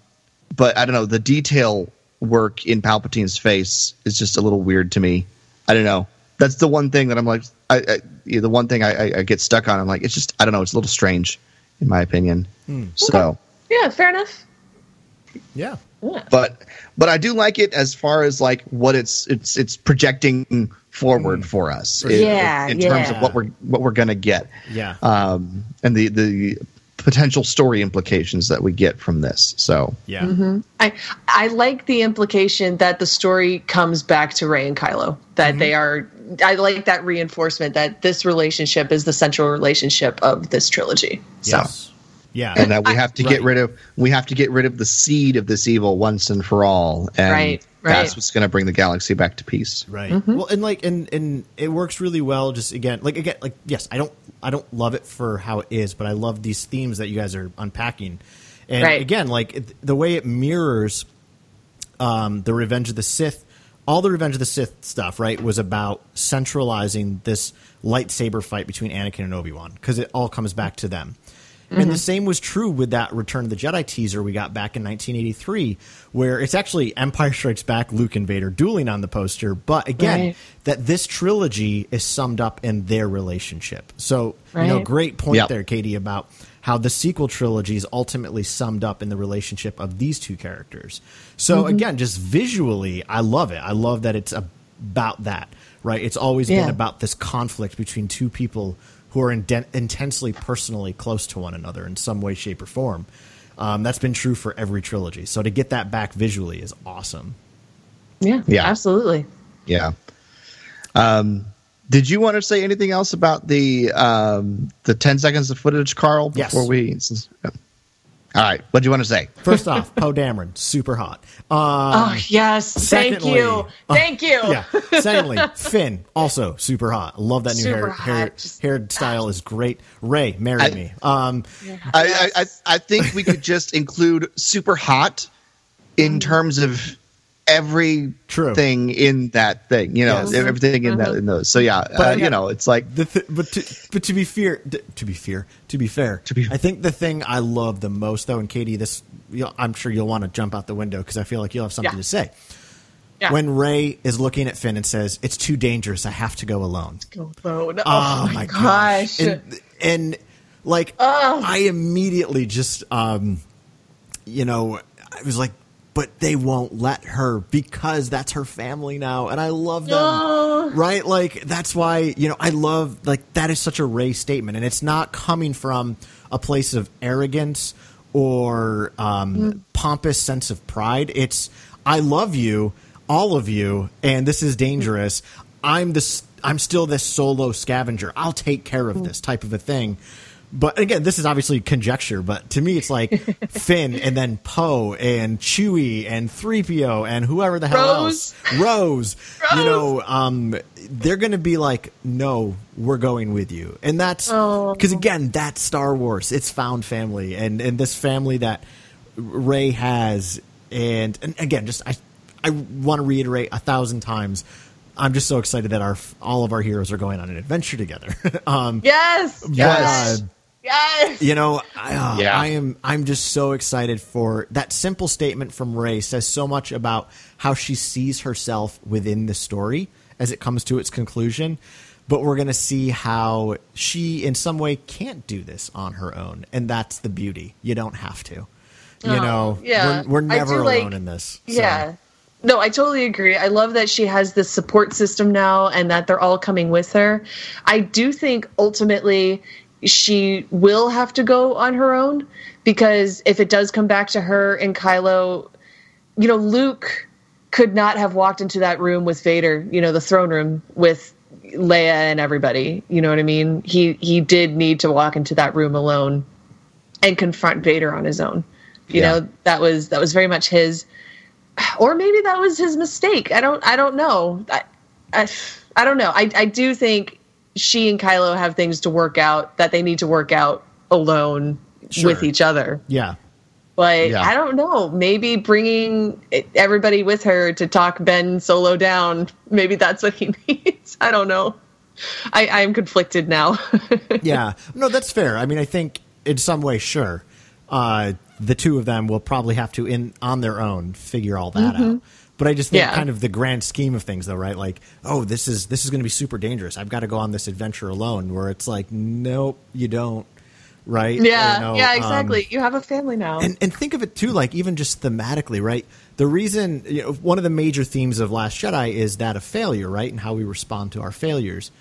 Speaker 7: but I don't know. The detail work in Palpatine's face is just a little weird to me. I don't know. That's the one thing that I'm like. I, I yeah, the one thing I, I, I get stuck on. I'm like, it's just I don't know. It's a little strange, in my opinion. So.
Speaker 8: yeah fair enough
Speaker 9: Yeah.
Speaker 8: Yeah.
Speaker 7: but but I do like it as far as like what it's it's it's projecting forward mm. for us in,
Speaker 8: Yeah,
Speaker 7: in terms of what we're what we're gonna get
Speaker 9: Yeah.
Speaker 7: um and the the potential story implications that we get from this so
Speaker 9: Yeah. Mm-hmm.
Speaker 8: I I like the implication that the story comes back to Rey and Kylo. That mm-hmm. they are. I like that reinforcement that this relationship is the central relationship of this trilogy. So
Speaker 9: Yes. Yeah.
Speaker 7: and that we have to get
Speaker 9: Right.
Speaker 7: rid of we have to get rid of the seed of this evil once and for all and
Speaker 8: Right, right.
Speaker 7: that's what's going to bring the galaxy back to peace
Speaker 9: Right. Well, and like, and and it works really well. Just again, like again, like yes, I don't, I don't love it for how it is, but I love these themes that you guys are unpacking. And
Speaker 8: Right.
Speaker 9: again, like it, the way it mirrors um, the Revenge of the Sith, all the Revenge of the Sith stuff, right, was about centralizing this lightsaber fight between Anakin and Obi Wan because it all comes back to them. And the mm-hmm. same was true with that Return of the Jedi teaser we got back in 1983, where it's actually Empire Strikes Back, Luke and Vader dueling on the poster. But again,
Speaker 8: Right.
Speaker 9: that this trilogy is summed up in their relationship. So, you know, great point
Speaker 7: Yep.
Speaker 9: there, Katie, about how the sequel trilogy is ultimately summed up in the relationship of these two characters. So, mm-hmm. again, just visually, I love it. I love that it's about that, right? It's always been about this conflict between two people who are inden- intensely personally close to one another in some way, shape, or form. Um, that's been true for every trilogy. So to get that back visually is awesome.
Speaker 8: yeah,
Speaker 7: Yeah.
Speaker 8: absolutely.
Speaker 7: Yeah. Um, did you want to say anything else about the um, the ten seconds of footage, Carl?
Speaker 9: Yes.
Speaker 7: Before we. since- all right. What do you want to say?
Speaker 9: First off, Poe Dameron, super hot. Um,
Speaker 8: Oh yes, thank you, thank you.
Speaker 9: yeah. Secondly, Finn, also super hot. Love that new
Speaker 8: Super
Speaker 9: hair, hair
Speaker 8: hot. Just-
Speaker 9: hairstyle is great. Rey, marry
Speaker 7: I-
Speaker 9: me. Um,
Speaker 7: I, I I I think we could just include super hot in terms of everything
Speaker 9: True.
Speaker 7: in that thing. You know,
Speaker 9: Yes.
Speaker 7: everything in that in those. So yeah,
Speaker 9: But
Speaker 7: uh,
Speaker 9: again-
Speaker 7: you know, it's like
Speaker 9: the th- but to, but to be fair, to be fair, to be fair,
Speaker 7: To be-
Speaker 9: I think the thing I love the most though, and Katie, this you'll, I'm sure you'll want to jump out the window because I feel like you'll have something
Speaker 8: Yeah.
Speaker 9: to say.
Speaker 8: Yeah.
Speaker 9: When Rey is looking at Finn and says, "It's too dangerous. I have to go alone."
Speaker 8: Go phone. Oh,
Speaker 9: Oh,
Speaker 8: my,
Speaker 9: my
Speaker 8: gosh.
Speaker 9: and, and like I immediately just um you know I was like but they won't let her because that's her family now, and I love them. Right? Like that's why you know I love like that is such a Rey statement, and it's not coming from a place of arrogance or um, pompous sense of pride. It's I love you, all of you, and this is dangerous. I'm this. I'm still this solo scavenger. I'll take care of this type of a thing. But again, this is obviously conjecture. But to me, it's like [LAUGHS] Finn and then Poe and Chewie and three PO and whoever the hell
Speaker 8: Rose.
Speaker 9: else, Rose. Rose. You know, um, they're going to be like, "No, we're going with you," and that's
Speaker 8: Oh.
Speaker 9: because again, that's Star Wars. It's found family, and and this family that Rey has, and and again, just I I want to reiterate a thousand times. I'm just so excited that our all of our heroes are going on an adventure together. [LAUGHS] um,
Speaker 8: Yes.
Speaker 7: Yes.
Speaker 9: uh,
Speaker 8: Yes.
Speaker 9: you know, I, uh,
Speaker 7: Yeah.
Speaker 9: I am. I'm just so excited for that simple statement from Rey. Says so much about how she sees herself within the story as it comes to its conclusion. But we're going to see how she, in some way, can't do this on her own, and that's the beauty. You don't have to. You
Speaker 8: Oh,
Speaker 9: know,
Speaker 8: yeah.
Speaker 9: we're, we're never
Speaker 8: do
Speaker 9: alone
Speaker 8: like-
Speaker 9: in this. So,
Speaker 8: Yeah. No, I totally agree. I love that she has this support system now and that they're all coming with her. I do think ultimately she will have to go on her own because if it does come back to her and Kylo, you know, Luke could not have walked into that room with Vader, you know, the throne room with Leia and everybody. You know what I mean? He he did need to walk into that room alone and confront Vader on his own. You
Speaker 7: Yeah.
Speaker 8: know, that was that was very much his or maybe that was his mistake. I don't I don't know. I I, I don't know. I I do think she and Kylo have things to work out that they need to work out alone
Speaker 9: Sure.
Speaker 8: with each other.
Speaker 9: yeah,
Speaker 8: But
Speaker 7: Yeah.
Speaker 8: I don't know. Maybe bringing everybody with her to talk Ben Solo down. Maybe that's what he [LAUGHS] needs. I don't know. I I am conflicted now. [LAUGHS]
Speaker 9: yeah. No, that's fair. I mean, I think in some way, sure, uh, the two of them will probably have to, in on their own, figure all that out. But I just think,
Speaker 8: Yeah.
Speaker 9: kind of the grand scheme of things, though, right? Like, oh, this is this is going to be super dangerous. I've got to go on this adventure alone. Where it's like, nope, you don't. Right?
Speaker 8: yeah,
Speaker 9: You know,
Speaker 8: yeah,
Speaker 9: um,
Speaker 8: exactly. you have a family now.
Speaker 9: and and think of it too, like even just thematically, right? The reason, you know, one of the major themes of Last Jedi is that of failure, right, and how we respond to our failures.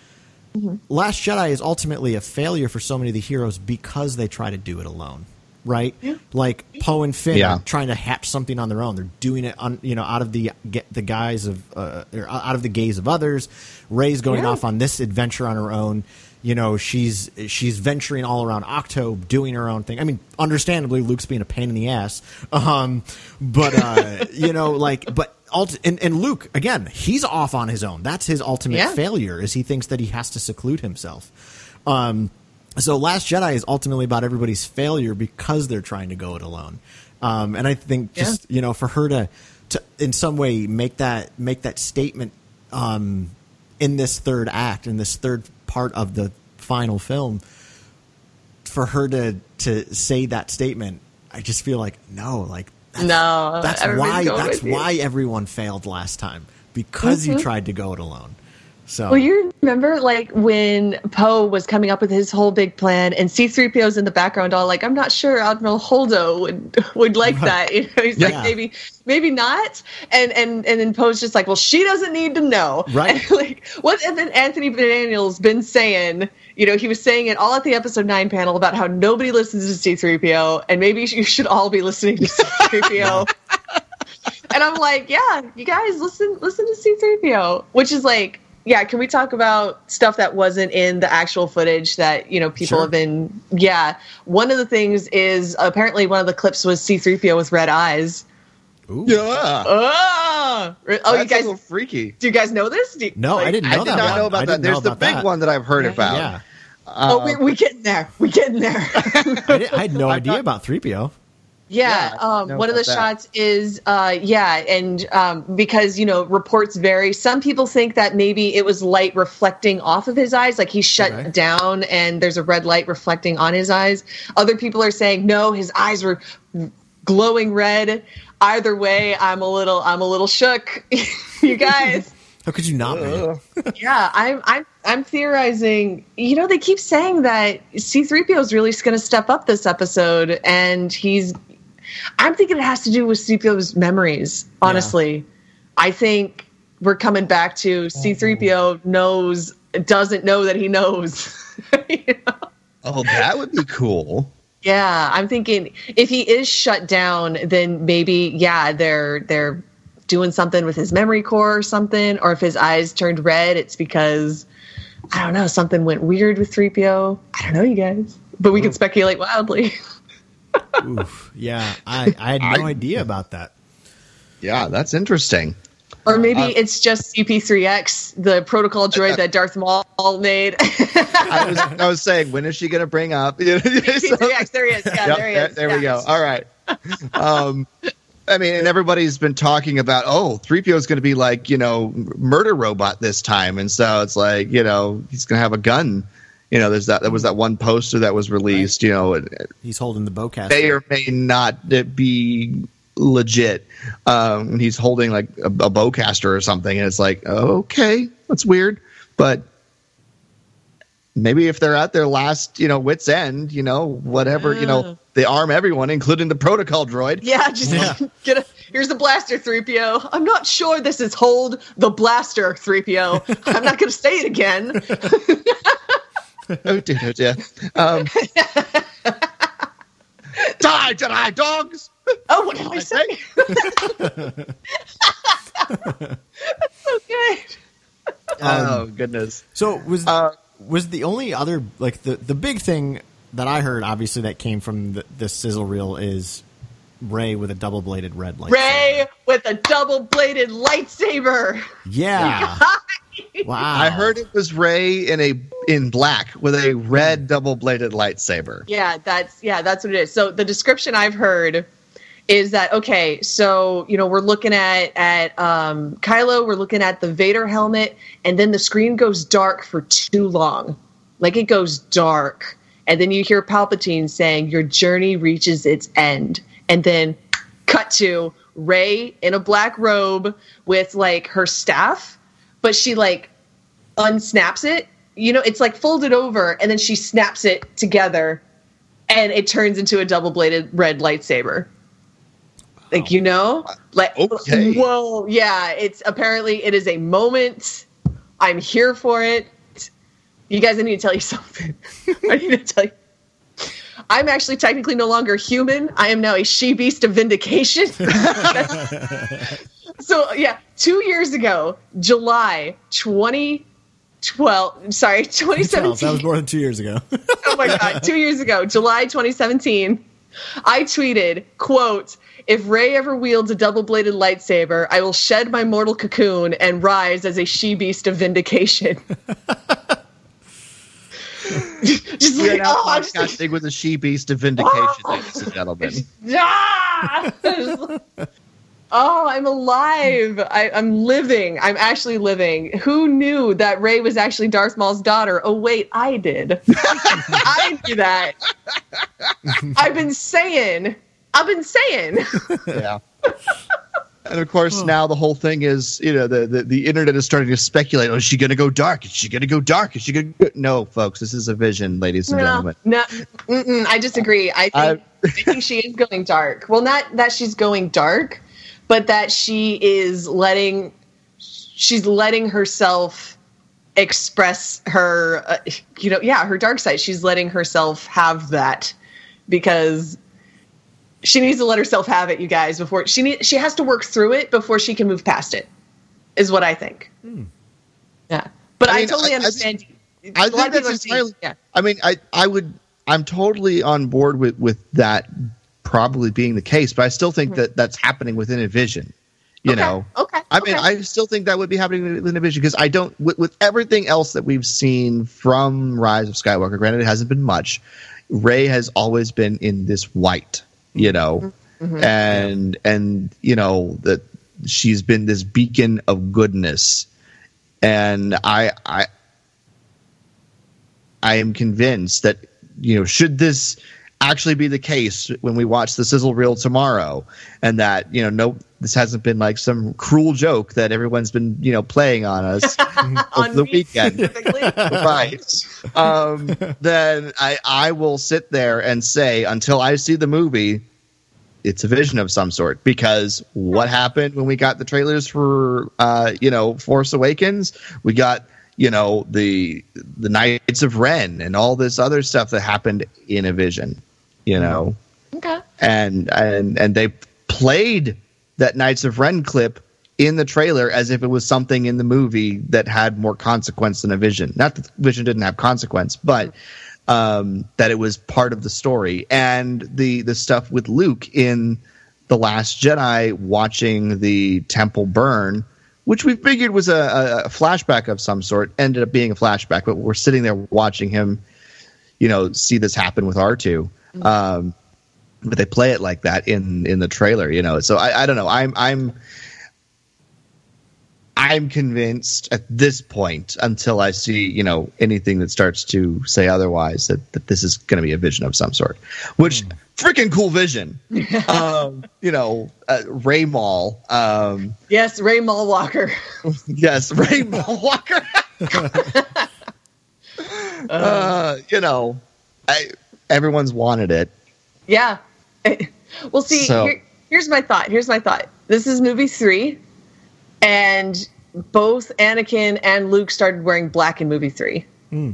Speaker 9: Last Jedi is ultimately a failure for so many of the heroes because they try to do it alone, right? Like Poe and Finn
Speaker 7: Yeah.
Speaker 9: are trying to hatch something on their own. They're doing it on, you know, out of the get the guise of uh, or out of the gaze of others. Ray's going
Speaker 8: Yeah.
Speaker 9: off on this adventure on her own. You know, she's she's venturing all around Ahch-To, doing her own thing. I mean, understandably, Luke's being a pain in the ass. Um, but uh, [LAUGHS] you know, like, but ult- and, and Luke again, he's off on his own. That's his ultimate
Speaker 8: Yeah.
Speaker 9: failure. Is he thinks that he has to seclude himself. Um, so Last Jedi is ultimately about everybody's failure because they're trying to go it alone. Um, and I think just you know for her to to in some way make that make that statement um, in this third act in this third part of the final film for her to to say that statement I just feel like no like that's,
Speaker 8: No,
Speaker 9: that's why that's why everyone failed last time because you tried to go it alone so
Speaker 8: Well, you remember like when Poe was coming up with his whole big plan, and C-3PO's in the background, all like, "I'm not sure Admiral Holdo would would like that." [LAUGHS] You know, he's
Speaker 9: Yeah.
Speaker 8: like, "Maybe, maybe not." And and and then Poe's just like, "Well, she doesn't need to know." [LAUGHS]
Speaker 9: Right.
Speaker 8: And like what? And then Anthony Daniels been saying, you know, he was saying it all at the episode nine panel about how nobody listens to C-3PO, and maybe [LAUGHS] you should all be listening to C-3PO. and I'm like, yeah, you guys listen listen to C3PO, which is like, yeah, can we talk about stuff that wasn't in the actual footage that, you know, people
Speaker 9: Sure.
Speaker 8: have been yeah. One of the things is apparently one of the clips was C3PO with red eyes.
Speaker 9: Ooh.
Speaker 7: Yeah.
Speaker 8: Oh, oh you
Speaker 7: That's a
Speaker 8: guys
Speaker 7: little freaky.
Speaker 8: do you guys know this? Do you-
Speaker 9: no I didn't know
Speaker 7: I
Speaker 9: know
Speaker 7: did
Speaker 9: that
Speaker 7: not
Speaker 9: one.
Speaker 7: know about that.
Speaker 9: didn't know
Speaker 7: There's the big
Speaker 9: that.
Speaker 7: one that I've heard about.
Speaker 9: yeah
Speaker 8: Oh, we um, we getting there. We getting there.
Speaker 9: I, did, I had no idea about 3PO
Speaker 8: Yeah,
Speaker 7: Yeah, I
Speaker 8: um, one of the
Speaker 7: that.
Speaker 8: shots is, uh, yeah, and um, because you know reports vary. Some people think that maybe it was light reflecting off of his eyes, like he shut
Speaker 9: Okay.
Speaker 8: down and there's a red light reflecting on his eyes. Other people are saying no, his eyes were glowing red. Either way, I'm a little, I'm a little shook. [LAUGHS] you guys. [LAUGHS]
Speaker 9: how could you not be?
Speaker 8: yeah, I'm I'm I'm theorizing. You know, they keep saying that C3PO is really going to step up this episode, and he's I'm thinking it has to do with C3PO's memories. Honestly, I think we're coming back to C3PO knows doesn't know that he knows. [LAUGHS] You know?
Speaker 7: Oh, that would be cool.
Speaker 8: Yeah, I'm thinking if he is shut down, then maybe yeah, they're they're doing something with his memory core or something, or if his eyes turned red, it's because I don't know something went weird with 3PO. I don't know, you guys, but we can mm. speculate wildly. [LAUGHS]
Speaker 9: Oof. Yeah, I, I had no idea about that.
Speaker 7: Yeah, that's interesting.
Speaker 8: Or maybe
Speaker 7: Uh,
Speaker 8: it's just CP3X, the protocol droid that Darth Maul made.
Speaker 7: I was, I was saying, when is she going to bring up? [LAUGHS]
Speaker 8: CP3X, there he is. Yeah,
Speaker 7: Yep,
Speaker 8: there he
Speaker 7: there,
Speaker 8: is.
Speaker 7: there
Speaker 8: Yeah.
Speaker 7: we go. All right. Um, I mean, and everybody's been talking about, oh, 3PO is going to be like, you know, murder robot this time. And so it's like, you know, he's going to have a gun. You know, there's that, there was that one poster that was released, you know,
Speaker 9: He's holding the bowcaster.
Speaker 7: may or may not be legit. Um, and he's holding like a, a bowcaster or something. And it's like, okay, that's weird. But maybe if they're at their last, you know, wit's end, you know, whatever, you know, they arm everyone, including the protocol droid.
Speaker 8: Yeah, just [LAUGHS] get a. Here's the blaster, 3PO. I'm not sure this is hold the blaster, 3PO. I'm not going to say it again. [LAUGHS] [LAUGHS]
Speaker 7: oh dear, oh dear. Um, [LAUGHS] die, Jedi dogs!
Speaker 8: Oh, what did I say? [LAUGHS] okay.
Speaker 7: oh goodness.
Speaker 9: So was
Speaker 7: Uh,
Speaker 9: was the only other like the the big thing that I heard, obviously that came from the, the sizzle reel is Rey with a double bladed red light.
Speaker 8: Rey with a double bladed lightsaber.
Speaker 9: Yeah. [LAUGHS] wow.
Speaker 7: I heard it was Rey in a in black with a red double bladed lightsaber.
Speaker 8: Yeah, that's yeah, that's what it is. So the description I've heard is that okay, so you know, we're looking at at um Kylo, we're looking at the Vader helmet, and then the screen goes dark for too long. Like it goes dark. And then you hear Palpatine saying, Your journey reaches its end. And then cut to Rey in a black robe with like her staff, but she like unsnaps it. You know, it's like folded over and then she snaps it together and it turns into a double bladed red lightsaber. Like, you know? Like
Speaker 7: Okay.
Speaker 8: whoa, yeah, it's apparently it is a moment. I'm here for it. You guys, I need to tell you [LAUGHS] something. I need to tell you. I'm actually technically no longer human. I am now a she beast of vindication. [LAUGHS] so yeah, two years ago, July 2012. Sorry,
Speaker 9: 2017. that was more than two years ago. [LAUGHS]
Speaker 8: oh my god, two years ago, July 2017, I tweeted, quote, if Rey ever wields a double-bladed lightsaber, I will shed my mortal cocoon and rise as a she-beast of vindication. [LAUGHS] just like,
Speaker 7: now
Speaker 8: oh, I'm just like,
Speaker 7: podcasting with a she beast of vindication, ladies and gentlemen. [LAUGHS]
Speaker 8: ah! oh, I'm alive. I, I'm living. I'm actually living. Who knew that Rey was actually Darth Maul's daughter? Oh, wait, I did. [LAUGHS] I knew that. I've been saying. I've been saying.
Speaker 7: yeah. [LAUGHS] And of course, now the whole thing is, you know, the, the, the internet is starting to speculate. Oh, is she going to go dark? Is she going to go dark? Is she going to? No, folks, this is a vision, ladies and
Speaker 8: No,
Speaker 7: gentlemen.
Speaker 8: no, mm-mm, I disagree. I think
Speaker 7: I-
Speaker 8: I think she is going dark. Well, not that she's going dark, but that she is letting she's letting herself express her, uh, you know, yeah, her dark side. She's letting herself have that because she needs to let herself have it, you guys. Before she need, she has to work through it before she can move past it. Is what I think. Hmm. Yeah, but
Speaker 7: I
Speaker 8: I, totally
Speaker 7: I- I
Speaker 8: understand.
Speaker 7: think-
Speaker 8: A
Speaker 7: I think that's
Speaker 8: are saying-
Speaker 7: entirely.
Speaker 8: yeah.
Speaker 7: I mean, I I would. I'm totally on board with with that probably being the case, but I still think hmm. that that's happening within a vision. You.
Speaker 8: Okay,
Speaker 7: know.
Speaker 8: okay,
Speaker 7: I mean,
Speaker 8: okay.
Speaker 7: I still think that would be happening within a vision because I don't with, with everything else that we've seen from Rise of Skywalker. Granted, it hasn't been much. Rey has always been in this white, you know,
Speaker 8: Mm-hmm.
Speaker 7: and and you know that she's been this beacon of goodness, and I I I am convinced that you know should this actually be the case when we watch the sizzle reel tomorrow, and that you know no this hasn't been like some cruel joke that everyone's been you know playing on us [LAUGHS]
Speaker 8: On
Speaker 7: the weekend. [LAUGHS] right. Um, then I, I will sit there and say until I see the movie, it's a vision of some sort. Because what happened when we got the trailers for uh, you know Force Awakens? We got you know the the Knights of Ren and all this other stuff that happened in a vision, you know,
Speaker 8: Okay.
Speaker 7: and and and they played that Knights of Ren clip in the trailer as if it was something in the movie that had more consequence than a vision. Not that Vision didn't have consequence, but um, that it was part of the story. And the the stuff with Luke in the Last Jedi watching the temple burn, which we figured was a, a, flashback of some sort, ended up being a flashback. But we're sitting there watching him, you know, see this happen with R 2 Um, but they play it like that in in the trailer, you know. So I, I don't know. I'm I'm I'm convinced at this point, until I see you know anything that starts to say otherwise, that, that this is going to be a vision of some sort. Which freaking cool vision, [LAUGHS] um, you know, uh, Rey Maul, um,
Speaker 8: Yes, Rey Maul Walker. [LAUGHS]
Speaker 7: yes, Rey Maul Walker. [LAUGHS] uh, you know, I, everyone's wanted it.
Speaker 8: Yeah. [LAUGHS] well, see,
Speaker 7: So-
Speaker 8: here, here's my thought. Here's my thought. This is movie three, and both Anakin and Luke started wearing black in movie three.
Speaker 9: Hmm.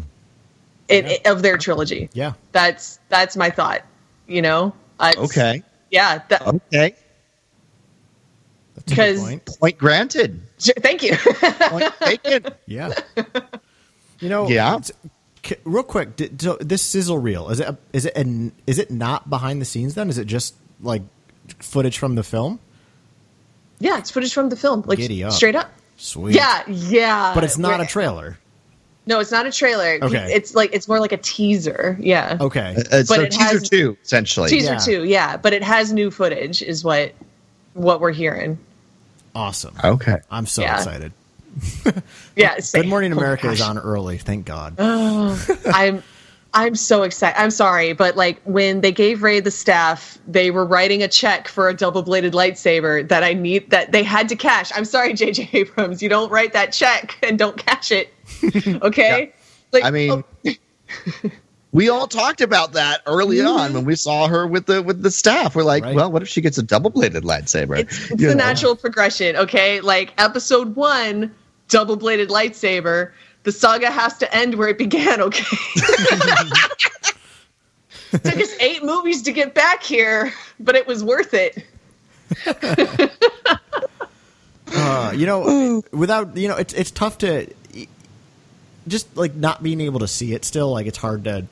Speaker 8: It, it- of their trilogy.
Speaker 9: Yeah.
Speaker 8: That's that's my thought. You know. Uh, it's-
Speaker 7: Okay,
Speaker 8: Yeah. That,
Speaker 7: okay,
Speaker 8: Because
Speaker 9: point.
Speaker 7: point granted.
Speaker 8: thank you.
Speaker 7: Point taken. [LAUGHS]
Speaker 9: Yeah. You know,
Speaker 7: Yeah.
Speaker 9: It's- c- real quick, did, so this sizzle reel is it? A, is it? An, is it not behind the scenes? Then is it just like footage from the film?
Speaker 8: yeah, it's footage from the film, like
Speaker 9: Giddy up.
Speaker 8: straight up.
Speaker 9: Sweet.
Speaker 8: Yeah, yeah.
Speaker 9: but it's not a
Speaker 8: We're-
Speaker 9: trailer.
Speaker 8: No, it's not a trailer.
Speaker 9: Okay.
Speaker 8: It's like it's more like a teaser. Yeah.
Speaker 9: Okay.
Speaker 7: Uh, so
Speaker 8: it
Speaker 7: teaser
Speaker 8: has-
Speaker 7: two, essentially.
Speaker 8: Teaser
Speaker 9: Yeah.
Speaker 8: two, yeah, but it has new footage, is what what we're hearing.
Speaker 9: Awesome.
Speaker 7: Okay.
Speaker 9: I'm so
Speaker 8: Yeah.
Speaker 9: excited.
Speaker 8: Yeah.
Speaker 9: Good
Speaker 8: same.
Speaker 9: Morning
Speaker 8: Oh,
Speaker 9: America is on early. Thank God.
Speaker 8: Oh, I'm I'm so excited. I'm sorry, but like when they gave Rey the staff, they were writing a check for a double bladed lightsaber that I need that they had to cash. I'm sorry, JJ [LAUGHS] Abrams, you don't write that check and don't cash it. [LAUGHS] Okay? Like
Speaker 7: I mean,
Speaker 8: oh, [LAUGHS]
Speaker 7: we all talked about that early on when we saw her with the with the staff. We're like,
Speaker 9: Right.
Speaker 7: well, what if she gets a double bladed lightsaber?
Speaker 8: it's, it's the
Speaker 7: know?
Speaker 8: natural progression, okay? Like episode 1, double bladed lightsaber, the saga has to end where it began, okay? [LAUGHS] Took us 8 movies to get back here, but it was worth it. [LAUGHS]
Speaker 9: Uh, you know, without you know, it's it's tough to just like not being able to see it. Still, like it's hard to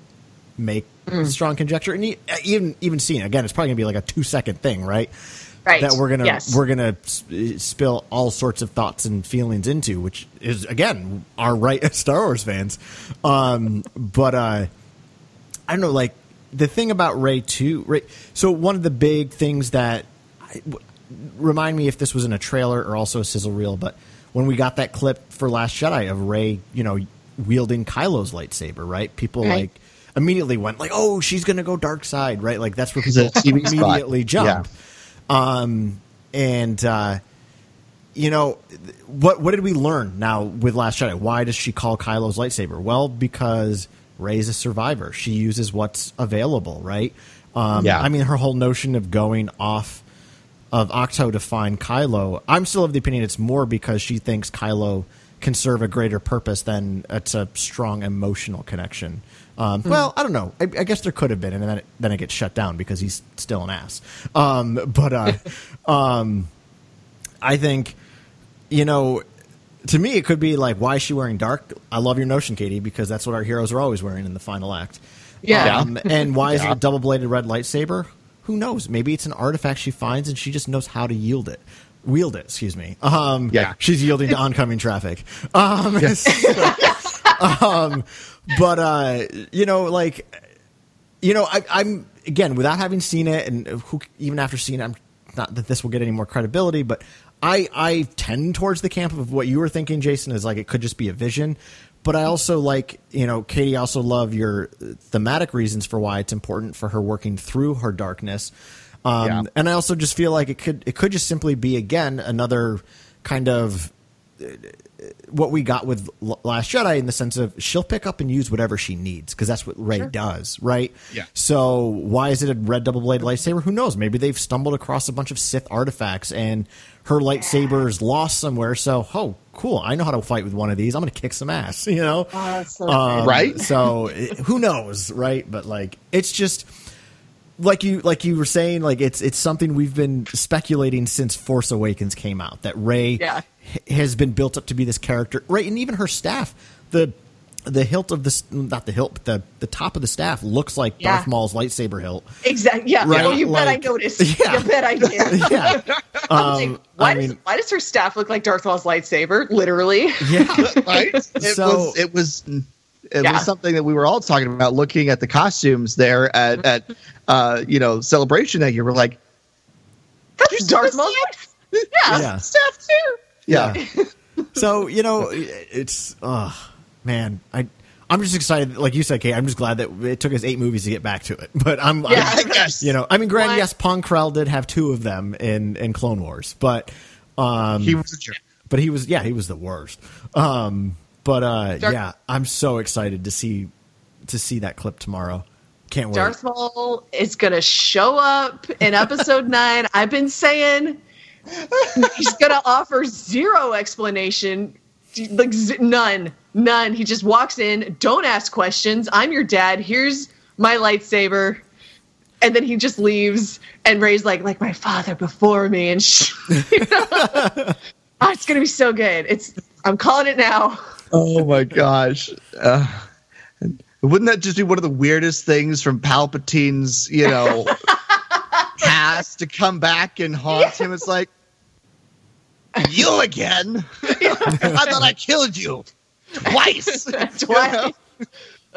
Speaker 9: make strong conjecture. And e- even even seeing again, it's probably gonna be like a two second thing, right?
Speaker 8: Right.
Speaker 9: That we're gonna
Speaker 8: Yes.
Speaker 9: we're gonna spill all sorts of thoughts and feelings into, which is again our right as Star Wars fans. Um, but uh, I don't know, like the thing about Rey two. Rey, so one of the big things that I, w- remind me if this was in a trailer or also a sizzle reel, but when we got that clip for Last Jedi of Rey, you know, wielding Kylo's lightsaber, right? People
Speaker 8: Right.
Speaker 9: like immediately went like, "Oh, she's gonna go dark side," right? Like that's where people
Speaker 7: TV spot.
Speaker 9: immediately jump. Um, and uh, you know, what what did we learn now with Last Jedi? Why does she call Kylo's lightsaber? Well, because Rey's a survivor. She uses what's available, right? Um,
Speaker 7: Yeah.
Speaker 9: I mean, her whole notion of going off of Ahch-To to find Kylo, I'm still of the opinion it's more because she thinks Kylo can serve a greater purpose than it's a strong emotional connection. Um, Well, I don't know. I, I guess there could have been, and then it, then it gets shut down because he's still an ass. Um, but uh, [LAUGHS] um, I think, you know, to me, it could be like, why is she wearing dark? I love your notion, Katie, because that's what our heroes are always wearing in the final act.
Speaker 8: Yeah.
Speaker 9: Um, [LAUGHS] and why is
Speaker 7: Yeah.
Speaker 9: it a double bladed red lightsaber? Who knows? Maybe it's an artifact she finds and she just knows how to yield it. Wield it, excuse me. Um,
Speaker 7: Yeah.
Speaker 9: She's yielding to [LAUGHS] oncoming traffic. Um, um, but, uh, you know, like, you know, I, I'm, again, without having seen it, and who, even after seeing it, I'm not that this will get any more credibility, but I, I tend towards the camp of what you were thinking, Jason, is like it could just be a vision. But I also like, you know, Katie, I also love your thematic reasons for why it's important for her working through her darkness. Um,
Speaker 7: Yeah.
Speaker 9: And I also just feel like it could, it could just simply be again another kind of what we got with Last Jedi in the sense of she'll pick up and use whatever she needs because that's what Rey does, right?
Speaker 7: Yeah.
Speaker 9: So why is it a red double blade lightsaber? Who knows? Maybe they've stumbled across a bunch of Sith artifacts and her lightsaber is lost somewhere. So oh, cool! I know how to fight with one of these. I'm going to kick some ass, [LAUGHS] you know? Um,
Speaker 7: Right?
Speaker 9: So who knows, right? But like, it's just like you like you were saying, like it's it's something we've been speculating since Force Awakens came out that Rey
Speaker 8: Yeah.
Speaker 9: h- has been built up to be this character, right? And even her staff, the the hilt of this not the hilt, but the the top of the staff looks like
Speaker 8: Yeah.
Speaker 9: Darth Maul's lightsaber hilt.
Speaker 8: Exactly. Yeah.
Speaker 9: Right,
Speaker 8: Oh, you bet I noticed. [LAUGHS]
Speaker 9: Yeah.
Speaker 8: You bet I did. [LAUGHS]
Speaker 9: Yeah, [LAUGHS]
Speaker 8: I'm like, um, why,
Speaker 9: I
Speaker 8: does,
Speaker 9: mean-
Speaker 8: why does her staff look like Darth Maul's lightsaber? Literally.
Speaker 9: yeah.
Speaker 7: right? It
Speaker 9: So-
Speaker 7: was it was it
Speaker 8: Yeah.
Speaker 7: was something that we were all talking about looking at the costumes there at at uh you know celebration that you were like
Speaker 8: That's Darth Maul's Yeah.
Speaker 9: Yeah.
Speaker 7: staff too. Yeah.
Speaker 9: so you know it's oh man i i'm just excited like you said kate i'm just glad that it took us eight movies to get back to it [LAUGHS] but i'm,
Speaker 8: Yeah. [LAUGHS]
Speaker 9: I'm
Speaker 7: Yes.
Speaker 9: you know i mean granted
Speaker 8: What?
Speaker 9: yes Pong Krell did have two of them in in clone wars but um
Speaker 7: He was a jerk.
Speaker 9: but he was yeah he was the worst um but uh
Speaker 8: Darth-
Speaker 9: yeah i'm so excited to see to see that clip tomorrow can't wait
Speaker 8: Darth Maul is gonna show up in episode [LAUGHS] nine. I've been saying he's gonna offer zero explanation, like z- none, none. He just walks in, don't ask questions. I'm your dad. Here's my lightsaber, and then he just leaves. And Rey's like, like my father before me, and sh- [LAUGHS] [LAUGHS] Ah, it's gonna be so good. It's I'm calling it now.
Speaker 7: Oh my gosh. Uh, wouldn't that just be one of the weirdest things from Palpatine's, you know, [LAUGHS] past to come back and haunt him? It's like, you again? [LAUGHS] I thought I killed you twice. [LAUGHS]
Speaker 8: twice.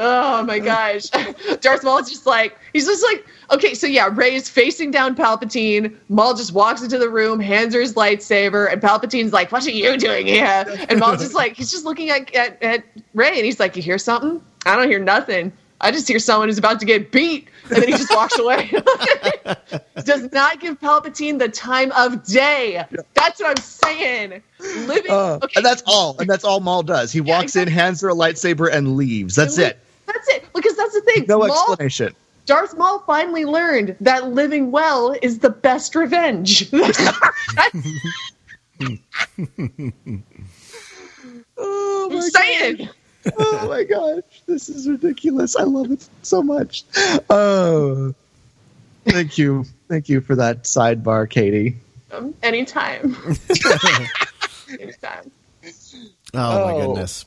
Speaker 8: Oh my gosh. [LAUGHS] Darth Maul's just like, he's just like, okay, so yeah, Rey is facing down Palpatine. Maul just walks into the room, hands her his lightsaber, and Palpatine's like, what are you doing here? And Maul's just like, he's just looking at, at, at Rey, and he's like, you hear something? I don't hear nothing. I just hear someone who's about to get beat. And then he just walks away. [LAUGHS] Does not give Palpatine the time of day. That's what I'm saying. Living.
Speaker 7: Uh,
Speaker 8: okay,
Speaker 7: And that's all. And that's all Maul does. He walks in, hands her a lightsaber, and leaves. That's it.
Speaker 8: That's it. Because that's the thing.
Speaker 7: No
Speaker 8: Maul,
Speaker 7: explanation.
Speaker 8: Darth Maul finally learned that living well is the best revenge. [LAUGHS]
Speaker 7: Oh
Speaker 8: I'm saying.
Speaker 7: oh my gosh, this is ridiculous. I love it so much. Oh, thank you, thank you for that sidebar, Katie.
Speaker 8: Um, anytime. [LAUGHS] anytime.
Speaker 9: oh my
Speaker 7: Oh.
Speaker 9: goodness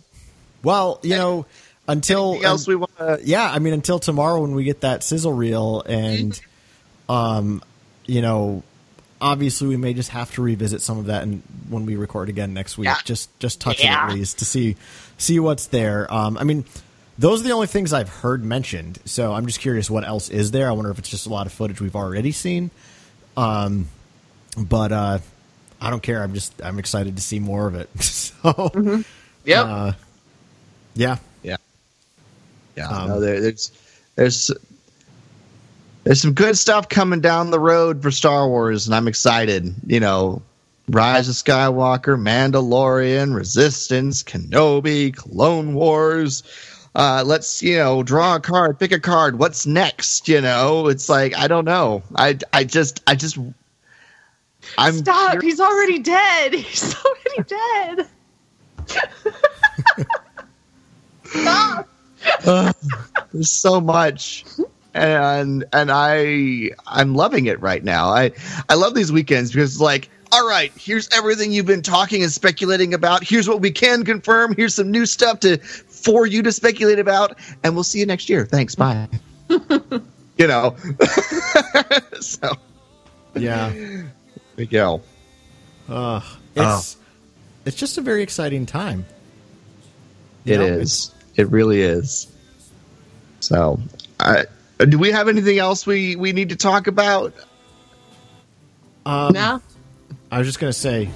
Speaker 9: well you know until
Speaker 7: Anything else we want to?
Speaker 9: yeah i mean until tomorrow when we get that sizzle reel and um you know obviously we may just have to revisit some of that and when we record again next week.
Speaker 8: Yeah.
Speaker 9: just just touch it
Speaker 8: Yeah.
Speaker 9: at least to see see what's there. Um i mean those are the only things i've heard mentioned. So i'm just curious what else is there. I wonder if it's just a lot of footage we've already seen. Um but uh i don't care. I'm just i'm excited to see more of it. [LAUGHS] So
Speaker 8: yeah,
Speaker 9: uh, yeah
Speaker 7: Yeah, yeah.
Speaker 9: Um,
Speaker 7: no, there, there's there's there's some good stuff coming down the road for Star Wars, and I'm excited. You know, Rise of Skywalker, Mandalorian, Resistance, Kenobi, Clone Wars. Uh, let's you know draw a card, pick a card. What's next? You know, it's like I don't know. I I just I just I'm
Speaker 8: Stop.
Speaker 7: curious-
Speaker 8: He's already dead. [LAUGHS] He's already [LAUGHS] dead. [LAUGHS] Stop. [LAUGHS]
Speaker 7: There's so much. And and I I'm loving it right now. I I love these weekends because it's like, all right, here's everything you've been talking and speculating about. Here's what we can confirm. Here's some new stuff to for you to speculate about, and we'll see you next year. Thanks. Bye. [LAUGHS] you know. [LAUGHS] so
Speaker 9: yeah
Speaker 7: miguel we.
Speaker 9: Uh, it's it's just a very exciting time.
Speaker 7: It
Speaker 9: You
Speaker 7: is.
Speaker 9: Know,
Speaker 7: It really is. So, I, do we have anything else we we need to talk about?
Speaker 9: Um,
Speaker 8: No.
Speaker 9: I was just gonna say,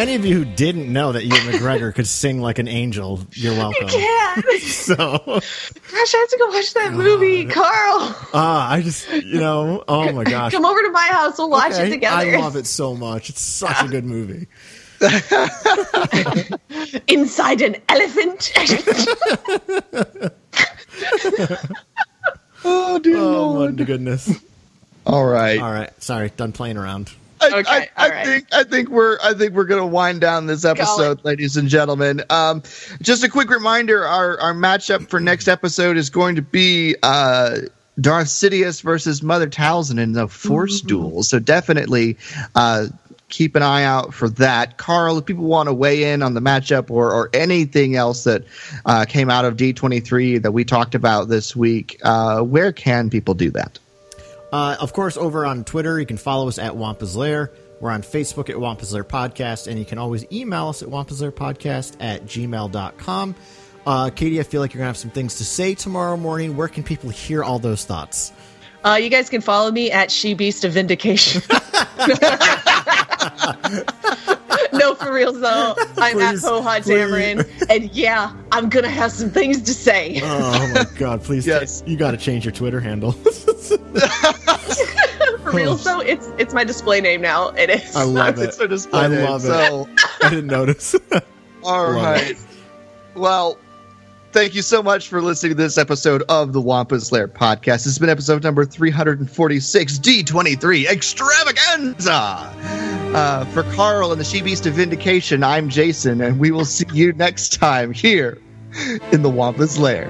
Speaker 9: any of you who didn't know that Ewan McGregor could sing like an angel, you're welcome.
Speaker 8: Yeah. [LAUGHS]
Speaker 9: So,
Speaker 8: Gosh, I have to go watch that movie, Carl.
Speaker 9: ah, I just, you know, oh my gosh.
Speaker 8: Come over to my house. We'll watch
Speaker 9: Okay,
Speaker 8: it together.
Speaker 9: I love it so much. It's such a good movie. [LAUGHS]
Speaker 8: Inside an elephant. [LAUGHS]
Speaker 7: Oh dear
Speaker 9: Oh
Speaker 7: lord!
Speaker 9: my goodness.
Speaker 7: All right.
Speaker 9: All right, sorry, done playing around.
Speaker 7: I,
Speaker 8: Okay,
Speaker 7: I, I
Speaker 8: right.
Speaker 7: think I think we're I think we're gonna wind down this episode, ladies and gentlemen. Um, just a quick reminder: our our matchup for next episode is going to be uh, Darth Sidious versus Mother Talzin in the Force duel. So definitely uh, keep an eye out for that. Carl, if people want to weigh in on the matchup or or anything else that uh, came out of D twenty three that we talked about this week, uh, where can people do that?
Speaker 9: Uh, of course, over on Twitter, you can follow us at Wampa's Lair. We're on Facebook at Wampa's Lair Podcast, and you can always email us at Wampa's Lair Podcast at gmail.com. Uh, Katie, I feel like you're going to have some things to say tomorrow morning. Where can people hear all those thoughts?
Speaker 8: Uh, you guys can follow me at She Beast of Vindication. [LAUGHS] [LAUGHS] [LAUGHS] no, for real though. I'm
Speaker 9: Please,
Speaker 8: at Poha Tamarin, and yeah, I'm gonna have some things to say.
Speaker 9: Oh my God! Please,
Speaker 7: Yes.
Speaker 9: you got to change your Twitter handle. [LAUGHS]
Speaker 8: For real though, it's it's my display name now. It is.
Speaker 9: I love it.
Speaker 7: It's a display
Speaker 9: I
Speaker 7: name,
Speaker 9: love it.
Speaker 7: so- [LAUGHS]
Speaker 9: I didn't notice.
Speaker 7: All
Speaker 9: Love
Speaker 7: right. Well, thank you so much for listening to this episode of the Wampa's Lair podcast. This has been episode number 346, D23 Extravaganza. Uh, for Carl and the She Beast of Vindication, I'm Jason, and we will see you next time here in the Wampa's Lair.